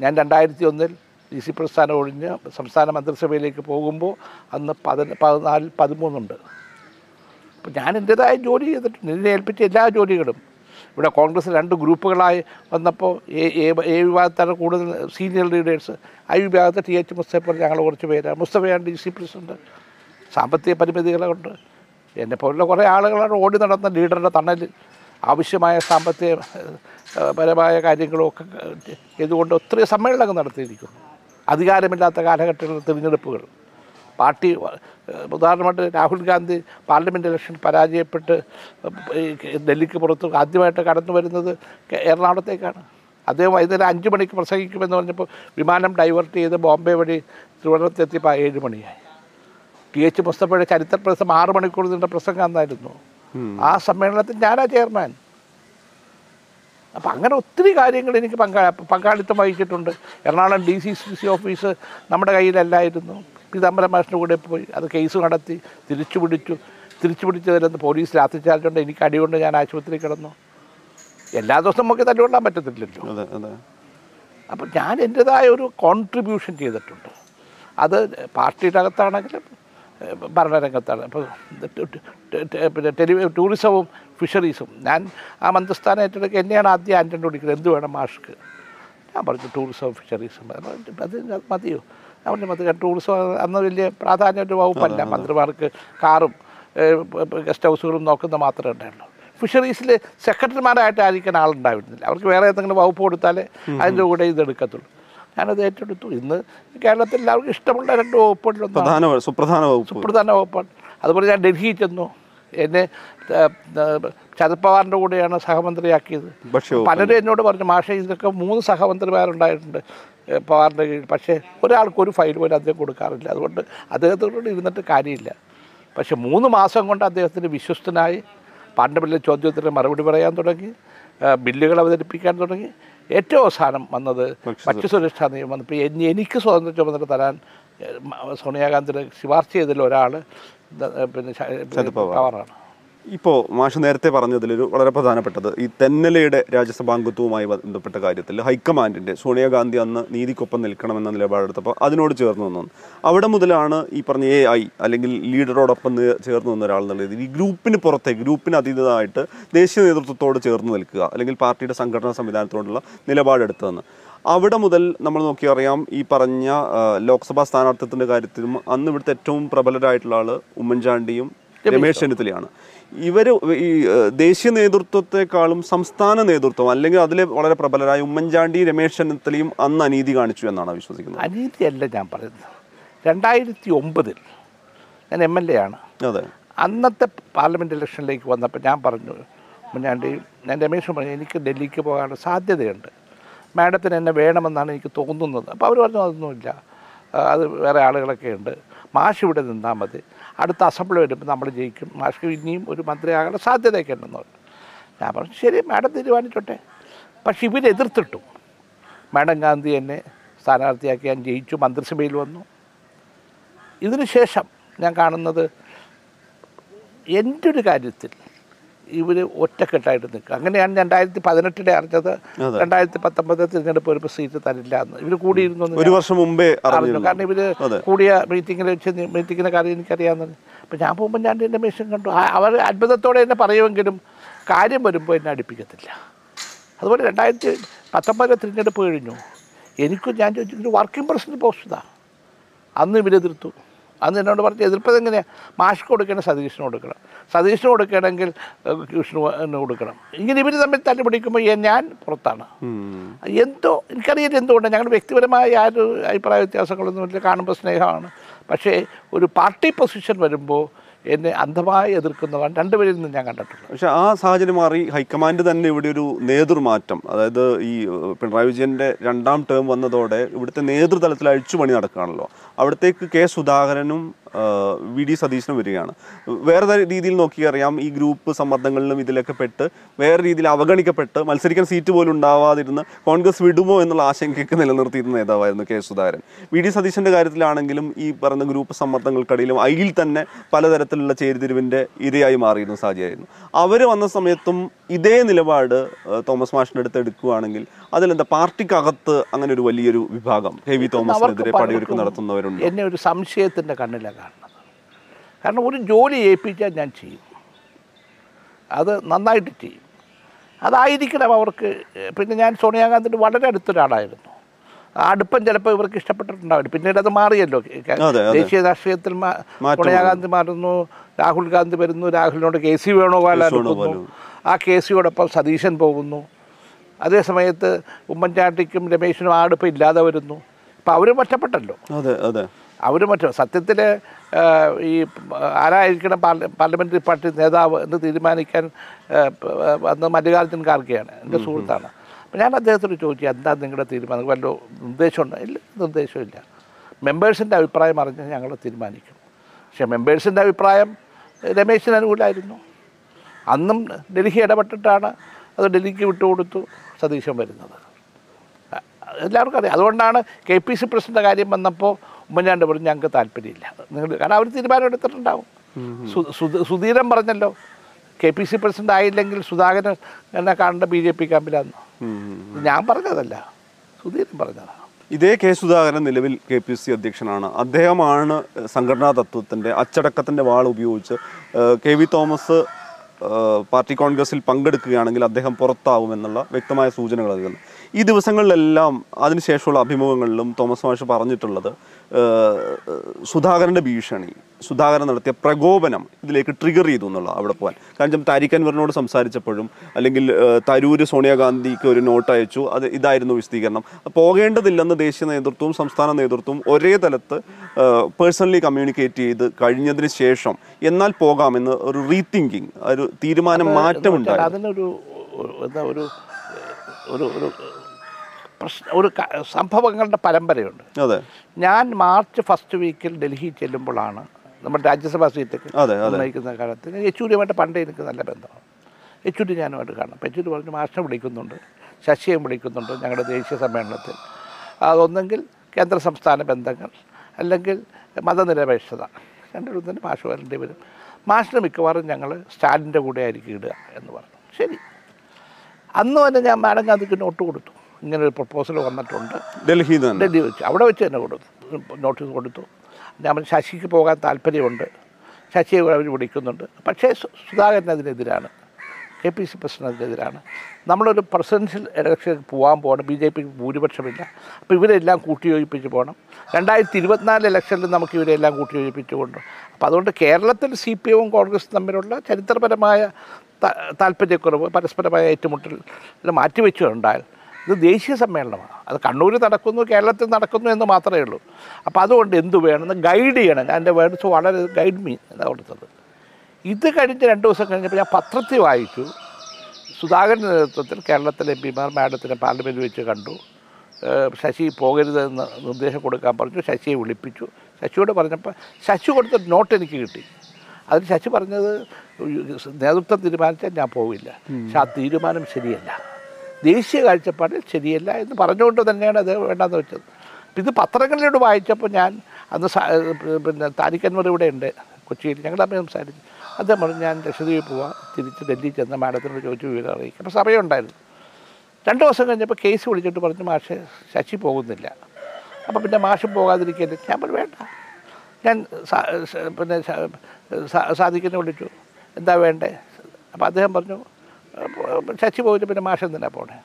ഞാൻ രണ്ടായിരത്തി ഒന്നിൽ ഡി സി പ്രസ്ഥാനം ഒഴിഞ്ഞ് സംസ്ഥാന മന്ത്രിസഭയിലേക്ക് പോകുമ്പോൾ അന്ന് പതിന പതിനാലിൽ പതിമൂന്നുണ്ട്. അപ്പോൾ ഞാൻ എന്റേതായ ജോലി ചെയ്തിട്ടുണ്ട്. എന്നെ ഏൽപ്പിച്ച എല്ലാ ജോലികളും. ഇവിടെ കോൺഗ്രസ് രണ്ട് ഗ്രൂപ്പുകളായി വന്നപ്പോൾ എ എ- വിഭാഗത്താണ് കൂടുതൽ സീനിയർ ലീഡേഴ്സ് ഐ വിഭാഗത്തെ ടി എച്ച് മുസ്തഫ ഞങ്ങൾ കുറച്ച് പേരാണ്. മുസ്തഫയാണ് ഡി സി പ്രസിഡന്റ്. സാമ്പത്തിക പരിമിതികളുണ്ട്. എന്നെ പോലുള്ള കുറേ ആളുകളാണ് ഓടി നടന്ന ലീഡറുടെ തണലിൽ. ആവശ്യമായ സാമ്പത്തിക പരമായ കാര്യങ്ങളൊക്കെ ചെയ്തുകൊണ്ട് ഒത്തിരി സമ്മേളനങ്ങൾ നടത്തിയിരിക്കുന്നു. അധികാരമില്ലാത്ത കാലഘട്ടങ്ങളിൽ തിരഞ്ഞെടുപ്പുകൾ. പാർട്ടി ഉദാഹരണമായിട്ട് രാഹുൽ ഗാന്ധി പാർലമെന്റ് ഇലക്ഷൻ പരാജയപ്പെട്ട് ഡൽഹിക്ക് പുറത്ത് ആദ്യമായിട്ട് കടന്നു വരുന്നത് എറണാകുളത്തേക്കാണ്. അദ്ദേഹം വൈകുന്നേരം അഞ്ച് മണിക്ക് പ്രസംഗിക്കുമെന്ന് പറഞ്ഞപ്പോൾ വിമാനം ഡൈവേർട്ട് ചെയ്ത് ബോംബെ വഴി തിരുവനന്തപുരത്തെത്തിയപ്പോൾ ഏഴ് മണിയായി. ടി എച്ച് മുസ്തഫയുടെ ചരിത്ര പ്രസം ആറ് മണിക്കൂർ നിന്ന പ്രസംഗം അന്നായിരുന്നു. ആ സമ്മേളനത്തിൽ ഞാനാ ചെയർമാൻ. അപ്പം അങ്ങനെ ഒത്തിരി കാര്യങ്ങൾ എനിക്ക് പങ്കാ പങ്കാളിത്തം വഹിച്ചിട്ടുണ്ട്. Ernakulam D C C C office നമ്മുടെ കയ്യിലല്ലായിരുന്നു. പീതാംബരം മാഷിന്റെ കൂടെ പോയി. അത് കേസ് നടത്തി. തിരിച്ചു പിടിച്ചു. തിരിച്ചു പിടിച്ചതിലെന്ന് പോലീസ് ലാത്തി ചാർജുണ്ട്. എനിക്ക് അടികൊണ്ട് ഞാൻ ആശുപത്രി കിടന്നു. എല്ലാ ദിവസവും നമുക്ക് തല്ലുകൊള്ളാൻ പറ്റത്തില്ലല്ലോ. അപ്പം ഞാൻ എന്റെതായ ഒരു കോൺട്രിബ്യൂഷൻ ചെയ്തിട്ടുണ്ട്. അത് പാർട്ടിയുടെ അകത്താണെങ്കിലും ഭരണരംഗത്താണ്. അപ്പോൾ പിന്നെ ടെലി ടൂറിസവും ഫിഷറീസും. ഞാൻ ആ മന്ത്രിസ്ഥാനം ഏറ്റെടുക്കുക എന്നെയാണ് ആദ്യം ആന്റണി വിളിക്കുന്നത്. എന്ത് വേണം മാഷ്ക്ക്? ഞാൻ പറഞ്ഞു ടൂറിസവും ഫിഷറീസും. അത് മതിയോ? പറഞ്ഞു മതി ടൂറിസം അന്ന് വലിയ പ്രാധാന്യ ഒരു വകുപ്പല്ല മന്ത്രിമാർക്ക് കാറും ഗസ്റ്റ് ഹൗസുകളും നോക്കുന്ന മാത്രമേ ഉണ്ടായുള്ളൂ. ഫിഷറീസിൽ സെക്രട്ടറിമാരായിട്ടായിരിക്കാൻ ആളുണ്ടായിരുന്നില്ല. അവർക്ക് വേറെ എന്തെങ്കിലും വകുപ്പ് കൊടുത്താലേ അതിന്റെ കൂടെ ഇതെടുക്കത്തുള്ളൂ. ഞാനത് ഏറ്റെടുത്തു. ഇന്ന് കേരളത്തിൽ എല്ലാവർക്കും ഇഷ്ടമുള്ള രണ്ട് വകുപ്പുകളിലൊന്നും പ്രധാന സുപ്രധാന വകുപ്പ്. സുപ്രധാന വകുപ്പാണ്. അതുപോലെ ഞാൻ ഡൽഹിയിൽ ചെന്നു. എന്നെ ശരത് പവാറിന്റെ കൂടെയാണ് സഹമന്ത്രിയാക്കിയത്. പലരും എന്നോട് പറഞ്ഞു മാഷെ ഇതൊക്കെ മൂന്ന് സഹമന്ത്രിമാരുണ്ടായിട്ടുണ്ട്. പവാറിന്റെ കീഴിൽ. പക്ഷേ ഒരാൾക്ക് ഒരു ഫയൽ പോലും അദ്ദേഹം കൊടുക്കാറില്ല. അതുകൊണ്ട് അദ്ദേഹത്തോട് ഇരുന്നിട്ട് കാര്യമില്ല. പക്ഷെ മൂന്ന് മാസം കൊണ്ട് അദ്ദേഹത്തിന് വിശ്വസ്തനായി പാണ്ഡവരിലെ ചോദ്യത്തിന് മറുപടി പറയാൻ തുടങ്ങി. ബില്ലുകൾ അവതരിപ്പിക്കാൻ തുടങ്ങി. ഏറ്റവും അവസാനം വന്നത് ഭക്ഷ്യസുരക്ഷാ നിയമം വന്നപ്പോൾ എനി- എനിക്ക് സ്വാതന്ത്ര്യ ചുമതല തരാൻ സോണിയാഗാന്ധിയുടെ ശുപാർശ ചെയ്തതിൽ ഒരാൾ പിന്നെ. പവാറാണ് ഇപ്പോൾ മാഷ് നേരത്തെ പറഞ്ഞതിലൊരു വളരെ പ്രധാനപ്പെട്ടത് ഈ തെന്നലയുടെ രാജ്യസഭാംഗത്വവുമായി ബന്ധപ്പെട്ട കാര്യത്തിൽ ഹൈക്കമാൻഡിന്റെ സോണിയാഗാന്ധി അന്ന് നീതിക്കൊപ്പം നിൽക്കണമെന്ന നിലപാടെടുത്തപ്പോൾ അതിനോട് ചേർന്ന് നിന്നു. അവിടെ മുതലാണ് ഈ പറഞ്ഞ എ ഐ അല്ലെങ്കിൽ ലീഡറോടൊപ്പം ചേർന്ന് നിന്ന ഒരാൾ എന്നുള്ള രീതിയിൽ ഈ ഗ്രൂപ്പിന് പുറത്തെ ഗ്രൂപ്പിന് അതീതമായിട്ട് ദേശീയ നേതൃത്വത്തോട് ചേർന്ന് നിൽക്കുക അല്ലെങ്കിൽ പാർട്ടിയുടെ സംഘടനാ സംവിധാനത്തോടുള്ള നിലപാടെടുത്തതെന്ന് അവിടെ മുതൽ നമ്മൾ നോക്കിയറിയാം ഈ പറഞ്ഞ ലോക്സഭാ സ്ഥാനാർത്ഥിത്വത്തിന്റെ കാര്യത്തിലും അന്ന് ഇവിടുത്തെ ഏറ്റവും പ്രബലരായിട്ടുള്ള ആൾ ഉമ്മൻചാണ്ടിയും രമേശ് ചെന്നിത്തലയാണ്. ഇവർ ഈ ദേശീയ നേതൃത്വത്തെക്കാളും സംസ്ഥാന നേതൃത്വം അല്ലെങ്കിൽ അതിലെ വളരെ പ്രബലരായ ഉമ്മൻചാണ്ടി രമേശ് ചെന്നിത്തലയും അന്ന് അനീതി കാണിച്ചു എന്നാണ് വിശ്വസിക്കുന്നത്. അനീതിയല്ല ഞാൻ പറയുന്നത്. രണ്ടായിരത്തി ഒമ്പതിൽ ഞാൻ എം എൽ എ ആണ്. അതെ. അന്നത്തെ പാർലമെന്റ് ഇലക്ഷനിലേക്ക് വന്നപ്പോൾ ഞാൻ പറഞ്ഞു ഉമ്മൻചാണ്ടി ഞാൻ രമേശ് പറഞ്ഞു എനിക്ക് ഡൽഹിക്ക് പോകാനുള്ള സാധ്യതയുണ്ട്. മാഡത്തിന് എന്നെ വേണമെന്നാണ് എനിക്ക് തോന്നുന്നത്. അപ്പോൾ അവർ പറഞ്ഞു അതൊന്നുമില്ല. അത് വേറെ ആളുകളൊക്കെ ഉണ്ട്. മാഷ് ഇവിടെ നിന്നാൽ മതി. അടുത്ത അസംബ്ലി വരുമ്പോൾ നമ്മൾ ജയിക്കും. മാഷ്ക്ക് ഇനിയും ഒരു മന്ത്രിയാകാനുള്ള സാധ്യതയൊക്കെ ഉണ്ടെന്ന് പറഞ്ഞു. ഞാൻ പറഞ്ഞു ശരി മാഡം തീരുമാനിച്ചോട്ടെ. പക്ഷെ ഇവരെതിർത്തിട്ടു മാഡം ഗാന്ധി എന്നെ സ്ഥാനാർത്ഥിയാക്കി ഞാൻ ജയിച്ചു മന്ത്രിസഭയിൽ വന്നു. ഇതിനുശേഷം ഞാൻ കാണുന്നത് എന്റെ ഒരു കാര്യത്തിൽ ഇവർ ഒറ്റക്കെട്ടായിട്ട് നിൽക്കുക. അങ്ങനെയാണ് രണ്ടായിരത്തി പതിനെട്ടിലെ അറിഞ്ഞത്. രണ്ടായിരത്തി പത്തൊമ്പത് തിരഞ്ഞെടുപ്പ് വരുമ്പോൾ സീറ്റ് തരില്ല എന്ന്. ഇവർ കൂടിയിരുന്നു ഒരു വർഷം മുമ്പേ അറിഞ്ഞു കാരണം ഇവർ കൂടിയ മീറ്റിങ്ങിൽ വെച്ച് മീറ്റിങ്ങിന്റെ കാര്യം എനിക്കറിയാമെന്ന് അപ്പം ഞാൻ പോകുമ്പോൾ ഞാൻ എന്റെ മെഷീൻ കണ്ടു. അവർ അത്ഭുതത്തോടെ എന്നെ പറയുമെങ്കിലും കാര്യം വരുമ്പോൾ എന്നെ അടുപ്പിക്കത്തില്ല. അതുപോലെ രണ്ടായിരത്തി പത്തൊമ്പതിലെ തിരഞ്ഞെടുപ്പ് കഴിഞ്ഞു. എനിക്കും ഞാൻ ചോദിച്ചു വർക്കിംഗ് പ്രസിഡന്റ് പോസ്റ്റ് ഇതാ. അന്ന് ഇവരെതിർത്തു അന്ന് എന്നോട് പറഞ്ഞ് എതിർപ്പത് എങ്ങനെയാണ് മാഷ്ക്ക് കൊടുക്കണം സതീഷിന് കൊടുക്കണം. സതീഷിന് കൊടുക്കണമെങ്കിൽ കൃഷ്ണന് കൊടുക്കണം. ഇങ്ങനെ ഇവർ തമ്മിൽ തല്ലുപിടിക്കുമ്പോൾ പിടിക്കുമ്പോൾ ഞാൻ പുറത്താണ്. എന്തോ എനിക്കറിയില്ല എന്തുകൊണ്ട് ഞങ്ങൾ വ്യക്തിപരമായ ആരും അഭിപ്രായ വ്യത്യാസങ്ങളൊന്നുമില്ല കാണുമ്പോൾ സ്നേഹമാണ്. പക്ഷേ ഒരു പാർട്ടി പൊസിഷൻ വരുമ്പോൾ എന്നെ അന്ധമായി എതിർക്കുന്നതാണ് രണ്ടുപേരിൽ നിന്ന് ഞാൻ കണ്ടിട്ടുള്ളത് പക്ഷെ ആ സാഹചര്യം മാറി ഹൈക്കമാൻഡ് തന്നെ ഇവിടെ ഒരു നേതൃമാറ്റം അതായത് ഈ പിണറായി വിജയന്റെ രണ്ടാം ടേം വന്നതോടെ ഇവിടുത്തെ നേതൃതലത്തിൽ അഴിച്ചുപണി നടക്കുകയാണല്ലോ. അവിടത്തേക്ക് കെ സുധാകരനും വി ഡി സതീശനും വരികയാണ്. വേറെ രീതിയിൽ നോക്കിയറിയാം ഈ ഗ്രൂപ്പ് സമ്മർദ്ദങ്ങളിലും ഇതിലൊക്കെ പെട്ട് വേറെ രീതിയിൽ അവഗണിക്കപ്പെട്ട് മത്സരിക്കാൻ സീറ്റ് പോലും ഉണ്ടാവാതിരുന്ന് കോൺഗ്രസ് വിടുമോ എന്നുള്ള ആശങ്കയൊക്കെ നിലനിർത്തിയിരുന്ന നേതാവായിരുന്നു കെ സുധാകരൻ. വി ഡി സതീശന്റെ കാര്യത്തിലാണെങ്കിലും ഈ പറയുന്ന ഗ്രൂപ്പ് സമ്മർദ്ദങ്ങൾക്കിടയിലും അയിൽ തന്നെ പലതരത്തിലുള്ള ചേരിതിരിവിന്റെ ഇരയായി മാറിയിരുന്ന സാഹചര്യമായിരുന്നു അവർ വന്ന സമയത്തും ഇതേ നിലപാട് തോമസ് മാഷിന്റെ അടുത്ത് എടുക്കുകയാണെങ്കിൽ അതിലെന്താ പാർട്ടിക്കകത്ത് അങ്ങനെ ഒരു വലിയൊരു വിഭാഗം ഹെവി തോമസിനെതിരെ പടയൊരുക്കം നടത്തുന്നവരുണ്ട്? എന്നെ ഒരു സംശയത്തിന്റെ കണ്ണിലാണ് കാരണം ഒരു ജോലി ഏൽപ്പിച്ചാൽ ഞാൻ ചെയ്യും. അത് നന്നായിട്ട് ചെയ്യും. അതായിരിക്കണം അവർക്ക് പിന്നെ ഞാൻ സോണിയാഗാന്ധിന്റെ വളരെ അടുത്തൊരാളായിരുന്നു. അടുപ്പം ചിലപ്പോൾ ഇവർക്ക് ഇഷ്ടപ്പെട്ടിട്ടുണ്ടാവില്ല. പിന്നീട് അത് മാറിയല്ലോ. ദേശീയ രാഷ്ട്രീയത്തിൽ സോണിയാഗാന്ധി മാറുന്നു രാഹുൽ ഗാന്ധി വരുന്നു രാഹുലിനോട് കെ സി വേണുഗോപാൽ അടുക്കുന്നു. ആ കെ സിയോടൊപ്പം സതീശൻ പോകുന്നു. അതേ സമയത്ത് ഉമ്മൻചാണ്ടിക്കും രമേശിനും ആ അടുപ്പം ഇല്ലാതെ വരുന്നു. അപ്പം അവർ ഒറ്റപ്പെട്ടല്ലോ. അവർ മറ്റ സത്യത്തിൽ ഈ ആരായിരിക്കണം പാർല പാർലമെന്ററി പാർട്ടി നേതാവ് എന്ന് തീരുമാനിക്കാൻ അന്ന് മല്ലികാർജുൻ ഖാർഗെയാണ് എന്റെ സുഹൃത്താണ്. അപ്പം ഞാൻ അദ്ദേഹത്തോട് ചോദിച്ചു എന്താ നിങ്ങളുടെ തീരുമാനം? വല്ല നിർദ്ദേശമുണ്ടോ? ഇല്ല നിർദ്ദേശമില്ല. മെമ്പേഴ്സിന്റെ അഭിപ്രായം അറിഞ്ഞ് ഞങ്ങൾ തീരുമാനിക്കും. പക്ഷേ മെമ്പേഴ്സിന്റെ അഭിപ്രായം രമേശിന് അനുകൂലമായിരുന്നു. അന്നും ഡൽഹി ഇടപെട്ടിട്ടാണ് അത് ഡൽഹിക്ക് വിട്ടുകൊടുത്തു സതീശൻ വരുന്നത്. എല്ലാവർക്കും അറിയാം. അതുകൊണ്ടാണ് കെ പി സി പ്രസിഡന്റെ കാര്യം വന്നപ്പോൾ ഉമ്മൻചാണ്ടി പറഞ്ഞു ഞങ്ങൾക്ക് താല്പര്യമില്ല. നിങ്ങൾ കാരണം അവർ തീരുമാനം എടുത്തിട്ടുണ്ടാവും. സുധീരൻ പറഞ്ഞല്ലോ കെ പി സി പ്രസിഡന്റ് ആയില്ലെങ്കിൽ സുധാകരൻ എന്നെ കാണേണ്ട ബി ജെ പി ക്യാമ്പിലാന്ന്. ഞാൻ പറഞ്ഞതല്ല. സുധീരൻ പറഞ്ഞതാണ് ഇതേ കെ സുധാകരൻ നിലവിൽ കെ പി സി അധ്യക്ഷനാണ്. അദ്ദേഹമാണ് സംഘടനാ തത്വത്തിന്റെ അച്ചടക്കത്തിന്റെ വാൾ ഉപയോഗിച്ച് കെ വി തോമസ് പാർട്ടി കോൺഗ്രസിൽ പങ്കെടുക്കുകയാണെങ്കിൽ അദ്ദേഹം പുറത്താവുമെന്നുള്ള വ്യക്തമായ സൂചനകൾ നൽകുന്നു. ഈ ദിവസങ്ങളിലെല്ലാം അതിനുശേഷമുള്ള അഭിമുഖങ്ങളിലും തോമസ് മാഷ് പറഞ്ഞിട്ടുള്ളത് സുധാകരന്റെ ഭീഷണി സുധാകരൻ നടത്തിയ പ്രകോപനം ഇതിലേക്ക് ട്രിഗർ ചെയ്തു എന്നുള്ള അവിടെ പോകാൻ കാരണം താരിഖൻവറിനോട് സംസാരിച്ചപ്പോഴും അല്ലെങ്കിൽ തരൂര് സോണിയാഗാന്ധിക്ക് ഒരു നോട്ട് അയച്ചു അത് ഇതായിരുന്നു വിശദീകരണം. പോകേണ്ടതില്ലെന്ന് ദേശീയ നേതൃത്വവും സംസ്ഥാന നേതൃത്വവും ഒരേ തലത്ത് പേഴ്സണലി കമ്മ്യൂണിക്കേറ്റ് ചെയ്ത് കഴിഞ്ഞതിന് ശേഷം എന്നാൽ പോകാമെന്ന് ഒരു റീതിങ്കിങ് ഒരു തീരുമാനം മാറ്റമുണ്ടായി അതിനൊരു എന്താ ഒരു ഒരു പ്രശ്ന ഒരു സംഭവങ്ങളുടെ പരമ്പരയുണ്ട്. അതെ. ഞാൻ മാർച്ച് ഫസ്റ്റ് വീക്കിൽ ഡൽഹി ചെല്ലുമ്പോഴാണ് നമ്മുടെ രാജ്യസഭാ സീറ്റൊക്കെ. നിർണയിക്കുന്ന കാലത്ത് യെച്ചൂരിയുമായിട്ട് പണ്ടേ എനിക്ക് നല്ല ബന്ധമാണ്. യെച്ചൂരി ഞാനുമായിട്ട് കാണാം. അപ്പം യെച്ചൂരി പറഞ്ഞു മാഷിനെ വിളിക്കുന്നുണ്ട്. ശശിയും വിളിക്കുന്നുണ്ട് ഞങ്ങളുടെ ദേശീയ സമ്മേളനത്തിൽ. അതൊന്നെങ്കിൽ കേന്ദ്ര സംസ്ഥാന ബന്ധങ്ങൾ അല്ലെങ്കിൽ മതനിരപേക്ഷത. രണ്ടിടത്തും തന്നെ മാഷ് വരേണ്ടി വരും. മാഷിന് മിക്കവാറും ഞങ്ങൾ സ്റ്റാലിന്റെ കൂടെ ആയിരിക്കും ഇടുക എന്ന് പറഞ്ഞു. ശരി. അന്ന് തന്നെ ഞാൻ മാഡം ഗാന്ധിക്ക് നോട്ട് കൊടുത്തു ഇങ്ങനെ ഒരു പ്രപ്പോസൽ വന്നിട്ടുണ്ട് ഡൽഹി ഡൽഹി വെച്ച്. അവിടെ വെച്ച് തന്നെ കൊടുത്തു. നോട്ടീസ് കൊടുത്തു. ഞാൻ ശശിക്ക് പോകാൻ താല്പര്യമുണ്ട്. ശശിയെ അവർ വിളിക്കുന്നുണ്ട്. പക്ഷേ സുധാകരനെതിരാണ് സുധാകരൻ അതിനെതിരാണ്. കെ പി സി പ്രസിഡന്റിനെതിരാണ് നമ്മളൊരു പ്രസിഡൻഷ്യൽ ഇലക്ഷൻ പോകാൻ പോകണം. ബി ജെ പിക്ക് ഭൂരിപക്ഷമില്ല. അപ്പോൾ ഇവരെല്ലാം കൂട്ടിയോജിപ്പിച്ച് പോകണം. രണ്ടായിരത്തി ഇരുപത്തിനാല് ഇലക്ഷനിൽ നമുക്ക് ഇവരെല്ലാം കൂട്ടിയോജിപ്പിച്ച് കൊണ്ട് അപ്പോൾ അതുകൊണ്ട് കേരളത്തിൽ സി പി എമ്മും കോൺഗ്രസും തമ്മിലുള്ള ചരിത്രപരമായ താല്പര്യക്കുറവ് പരസ്പരമായ ഏറ്റുമുട്ടൽ മാറ്റിവെച്ചുണ്ടായാൽ ഇത് ദേശീയ സമ്മേളനമാണ്. അത് കണ്ണൂരിൽ നടക്കുന്നു കേരളത്തിൽ നടക്കുന്നു എന്ന് മാത്രമേ ഉള്ളൂ. അപ്പോൾ അതുകൊണ്ട് എന്ത് വേണമെന്ന് ഗൈഡ് ചെയ്യണം. ഞാൻ എന്റെ വേർഡ്സ് വളരെ ഗൈഡ് മീ എന്നാണ് കൊടുത്തത്. ഇത് കഴിഞ്ഞ് രണ്ട് ദിവസം കഴിഞ്ഞപ്പോൾ ഞാൻ പത്രത്തിൽ വായിച്ചു. സുധാകരന്റെ നേതൃത്വത്തിൽ കേരളത്തിലെ എം പിമാർ മാഡത്തിനെ പാർലമെന്റ് വെച്ച് കണ്ടു. ശശി പോകരുതെന്ന് നിർദ്ദേശം കൊടുക്കാൻ പറഞ്ഞു. ശശിയെ വിളിപ്പിച്ചു. ശശിയോട് പറഞ്ഞപ്പോൾ ശശി കൊടുത്ത നോട്ട് എനിക്ക് കിട്ടി. അതിൽ ശശി പറഞ്ഞത് നേതൃത്വം തീരുമാനിച്ചാൽ ഞാൻ പോവില്ല. പക്ഷെ ആ തീരുമാനം ശരിയല്ല. ദേശീയ കാഴ്ചപ്പാടിൽ ശരിയല്ല എന്ന് പറഞ്ഞുകൊണ്ട് തന്നെയാണ് അത് വേണ്ടെന്ന് വെച്ചത്. ഇത് പത്രങ്ങളിലൂടെ വായിച്ചപ്പോൾ ഞാൻ അന്ന് പിന്നെ താരിക്കന്മാർ ഇവിടെ ഉണ്ട് കൊച്ചിയിൽ. ഞങ്ങൾ സംസാരിച്ചു. അദ്ദേഹം പറഞ്ഞു ഞാൻ ലക്ഷദ്വീപ് പോവാം തിരിച്ച് ഡൽഹി ചെന്ന മാഡത്തിനോട് ചോദിച്ചു വിവരം അറിയിക്കും. അപ്പോൾ സമയമുണ്ടായിരുന്നു. രണ്ട് ദിവസം കഴിഞ്ഞപ്പോൾ കേസ് വിളിച്ചിട്ട് പറഞ്ഞു മാഷ് ശശി പോകുന്നില്ല. അപ്പോൾ പിന്നെ മാഷ് പോകാതിരിക്കല്ലേ? ഞാൻ പറഞ്ഞു വേണ്ട. ഞാൻ പിന്നെ സാധിക്കുന്ന വിളിച്ചു. എന്താ വേണ്ടേ? അപ്പോൾ അദ്ദേഹം പറഞ്ഞു "അപ്പൊ ശശി പോയിട്ട് പിന്നെ മാഷ് തന്നെ പോണേ?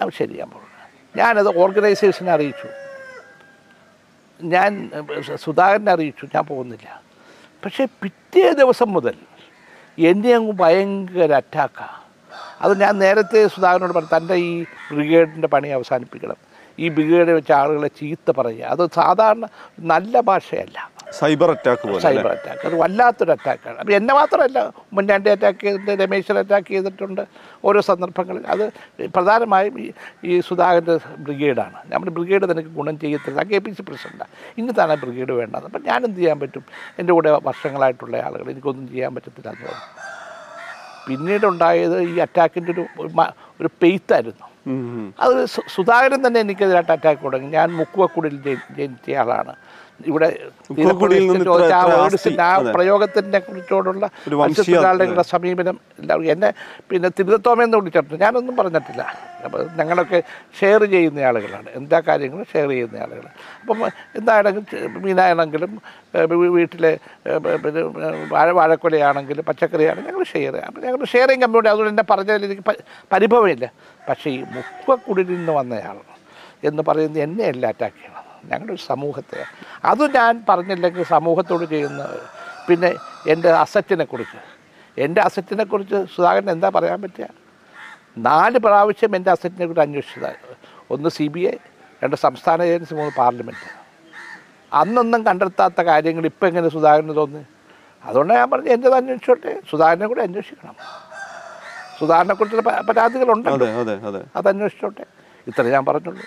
അത് ശരി ഞാൻ പോകണം ഞാനത് ഓർഗനൈസേഷനെ അറിയിച്ചു. ഞാൻ സുധാകരനെ അറിയിച്ചു. ഞാൻ പോകുന്നില്ല. പക്ഷേ പിറ്റേ ദിവസം മുതൽ എന്നെ അങ്ങ് ഭയങ്കര അറ്റാക്കാണ് അത് ഞാൻ നേരത്തെ സുധാകരനോട് പറഞ്ഞു തന്റെ ഈ ബ്രിഗേഡിന്റെ പണി അവസാനിപ്പിക്കണം. ഈ ബ്രിഗേഡ് വെച്ച ആളുകളെ ചീത്ത പറയുക. അത് സാധാരണ നല്ല ഭാഷയല്ല. Cyber attack cyber attack. അത് വല്ലാത്തൊരു അറ്റാക്കാണ്. അപ്പം എന്നെ മാത്രമല്ല ഉമ്മൻചാണ്ടി അറ്റാക്ക് ചെയ്തിട്ടുണ്ട് രമേശൻ അറ്റാക്ക് ചെയ്തിട്ടുണ്ട് ഓരോ സന്ദർഭങ്ങളിൽ. അത് പ്രധാനമായും ഈ ഈ സുധാകരന്റെ ബ്രിഗേഡാണ്. നമ്മുടെ ബ്രിഗേഡ് നിനക്ക് ഗുണം ചെയ്യത്തില്ല. കെ പി സി പ്രസിഡന്റാണ് ഇന്നതാണ് ബ്രിഗേഡ് വേണ്ടത്. അപ്പം ഞാനെന്ത് ചെയ്യാൻ പറ്റും? എന്റെ കൂടെ വർഷങ്ങളായിട്ടുള്ള ആളുകൾ എനിക്കൊന്നും ചെയ്യാൻ പറ്റത്തില്ല എന്ന് പറഞ്ഞു. പിന്നീടുണ്ടായത് ഈ അറ്റാക്കിന്റെ ഒരു ഒരു പെയ്ത്തായിരുന്നു. അത് സുധാകരൻ തന്നെ എനിക്കെതിരായിട്ട് അറ്റാക്ക് തുടങ്ങി ഞാൻ മുക്കുവക്കുടിൽ ജനി- ജനിച്ച ആളാണ്. ഇവിടെ ആ. പ്രയോഗത്തിനെ കുറിച്ചോടുള്ള മത്സ്യത്തൊഴിലാളികളുടെ സമീപനം എന്നെ പിന്നെ തിരുതത്തോമെന്ന് വിളിച്ചിട്ടുണ്ട്. ഞാനൊന്നും പറഞ്ഞിട്ടില്ല. അപ്പോൾ ഞങ്ങളൊക്കെ ഷെയർ ചെയ്യുന്ന ആളുകളാണ്. എന്താ കാര്യങ്ങളും ഷെയർ ചെയ്യുന്ന ആളുകൾ അപ്പം എന്തായാലും മീനാണെങ്കിലും വീട്ടിലെ പിന്നെ വാഴ വാഴക്കൊലയാണെങ്കിലും പച്ചക്കറിയാണെങ്കിലും ഞങ്ങൾ ഷെയർ ചെയ്യാം. അപ്പം ഞങ്ങൾ ഷെയറിങ് കമ്മ്യൂണിറ്റി അതുകൊണ്ട് എന്നെ പറഞ്ഞതിൽ എനിക്ക് പരിഭവമില്ല. പക്ഷേ ഈ മുക്കുവക്കുടിൽ നിന്ന് വന്നയാൾ എന്ന് പറയുന്നത് എന്നെയല്ല അറ്റാക്ക് ചെയ്യണം. ഞങ്ങളുടെ ഒരു സമൂഹത്തെ. അത് ഞാൻ പറഞ്ഞില്ലെങ്കിൽ സമൂഹത്തോട് ചെയ്യുന്ന പിന്നെ എന്റെ അസറ്റിനെ കുറിച്ച്. എന്റെ അസറ്റിനെ കുറിച്ച് സുധാകരൻ എന്താ പറയാൻ പറ്റുക? നാല് പ്രാവശ്യം എന്റെ അസറ്റിനെ കുറിച്ച് അന്വേഷിച്ചത്. ഒന്ന് സി ബി ഐ രണ്ട് സംസ്ഥാന ഏജൻസി മൂന്ന് പാർലമെന്റ് അന്നൊന്നും കണ്ടെത്താത്ത കാര്യങ്ങൾ ഇപ്പം എങ്ങനെ സുധാകരന് തോന്നി അതുകൊണ്ട് ഞാൻ പറഞ്ഞു എന്റെ അന്വേഷിച്ചോട്ടെ. സുധാകരനെ കൂടെ അന്വേഷിക്കണം. സുധാകരനെക്കുറിച്ചുള്ള പരാതികളുണ്ടല്ലോ. അത് അന്വേഷിച്ചോട്ടെ ഇത്ര ഞാൻ പറഞ്ഞുള്ളൂ.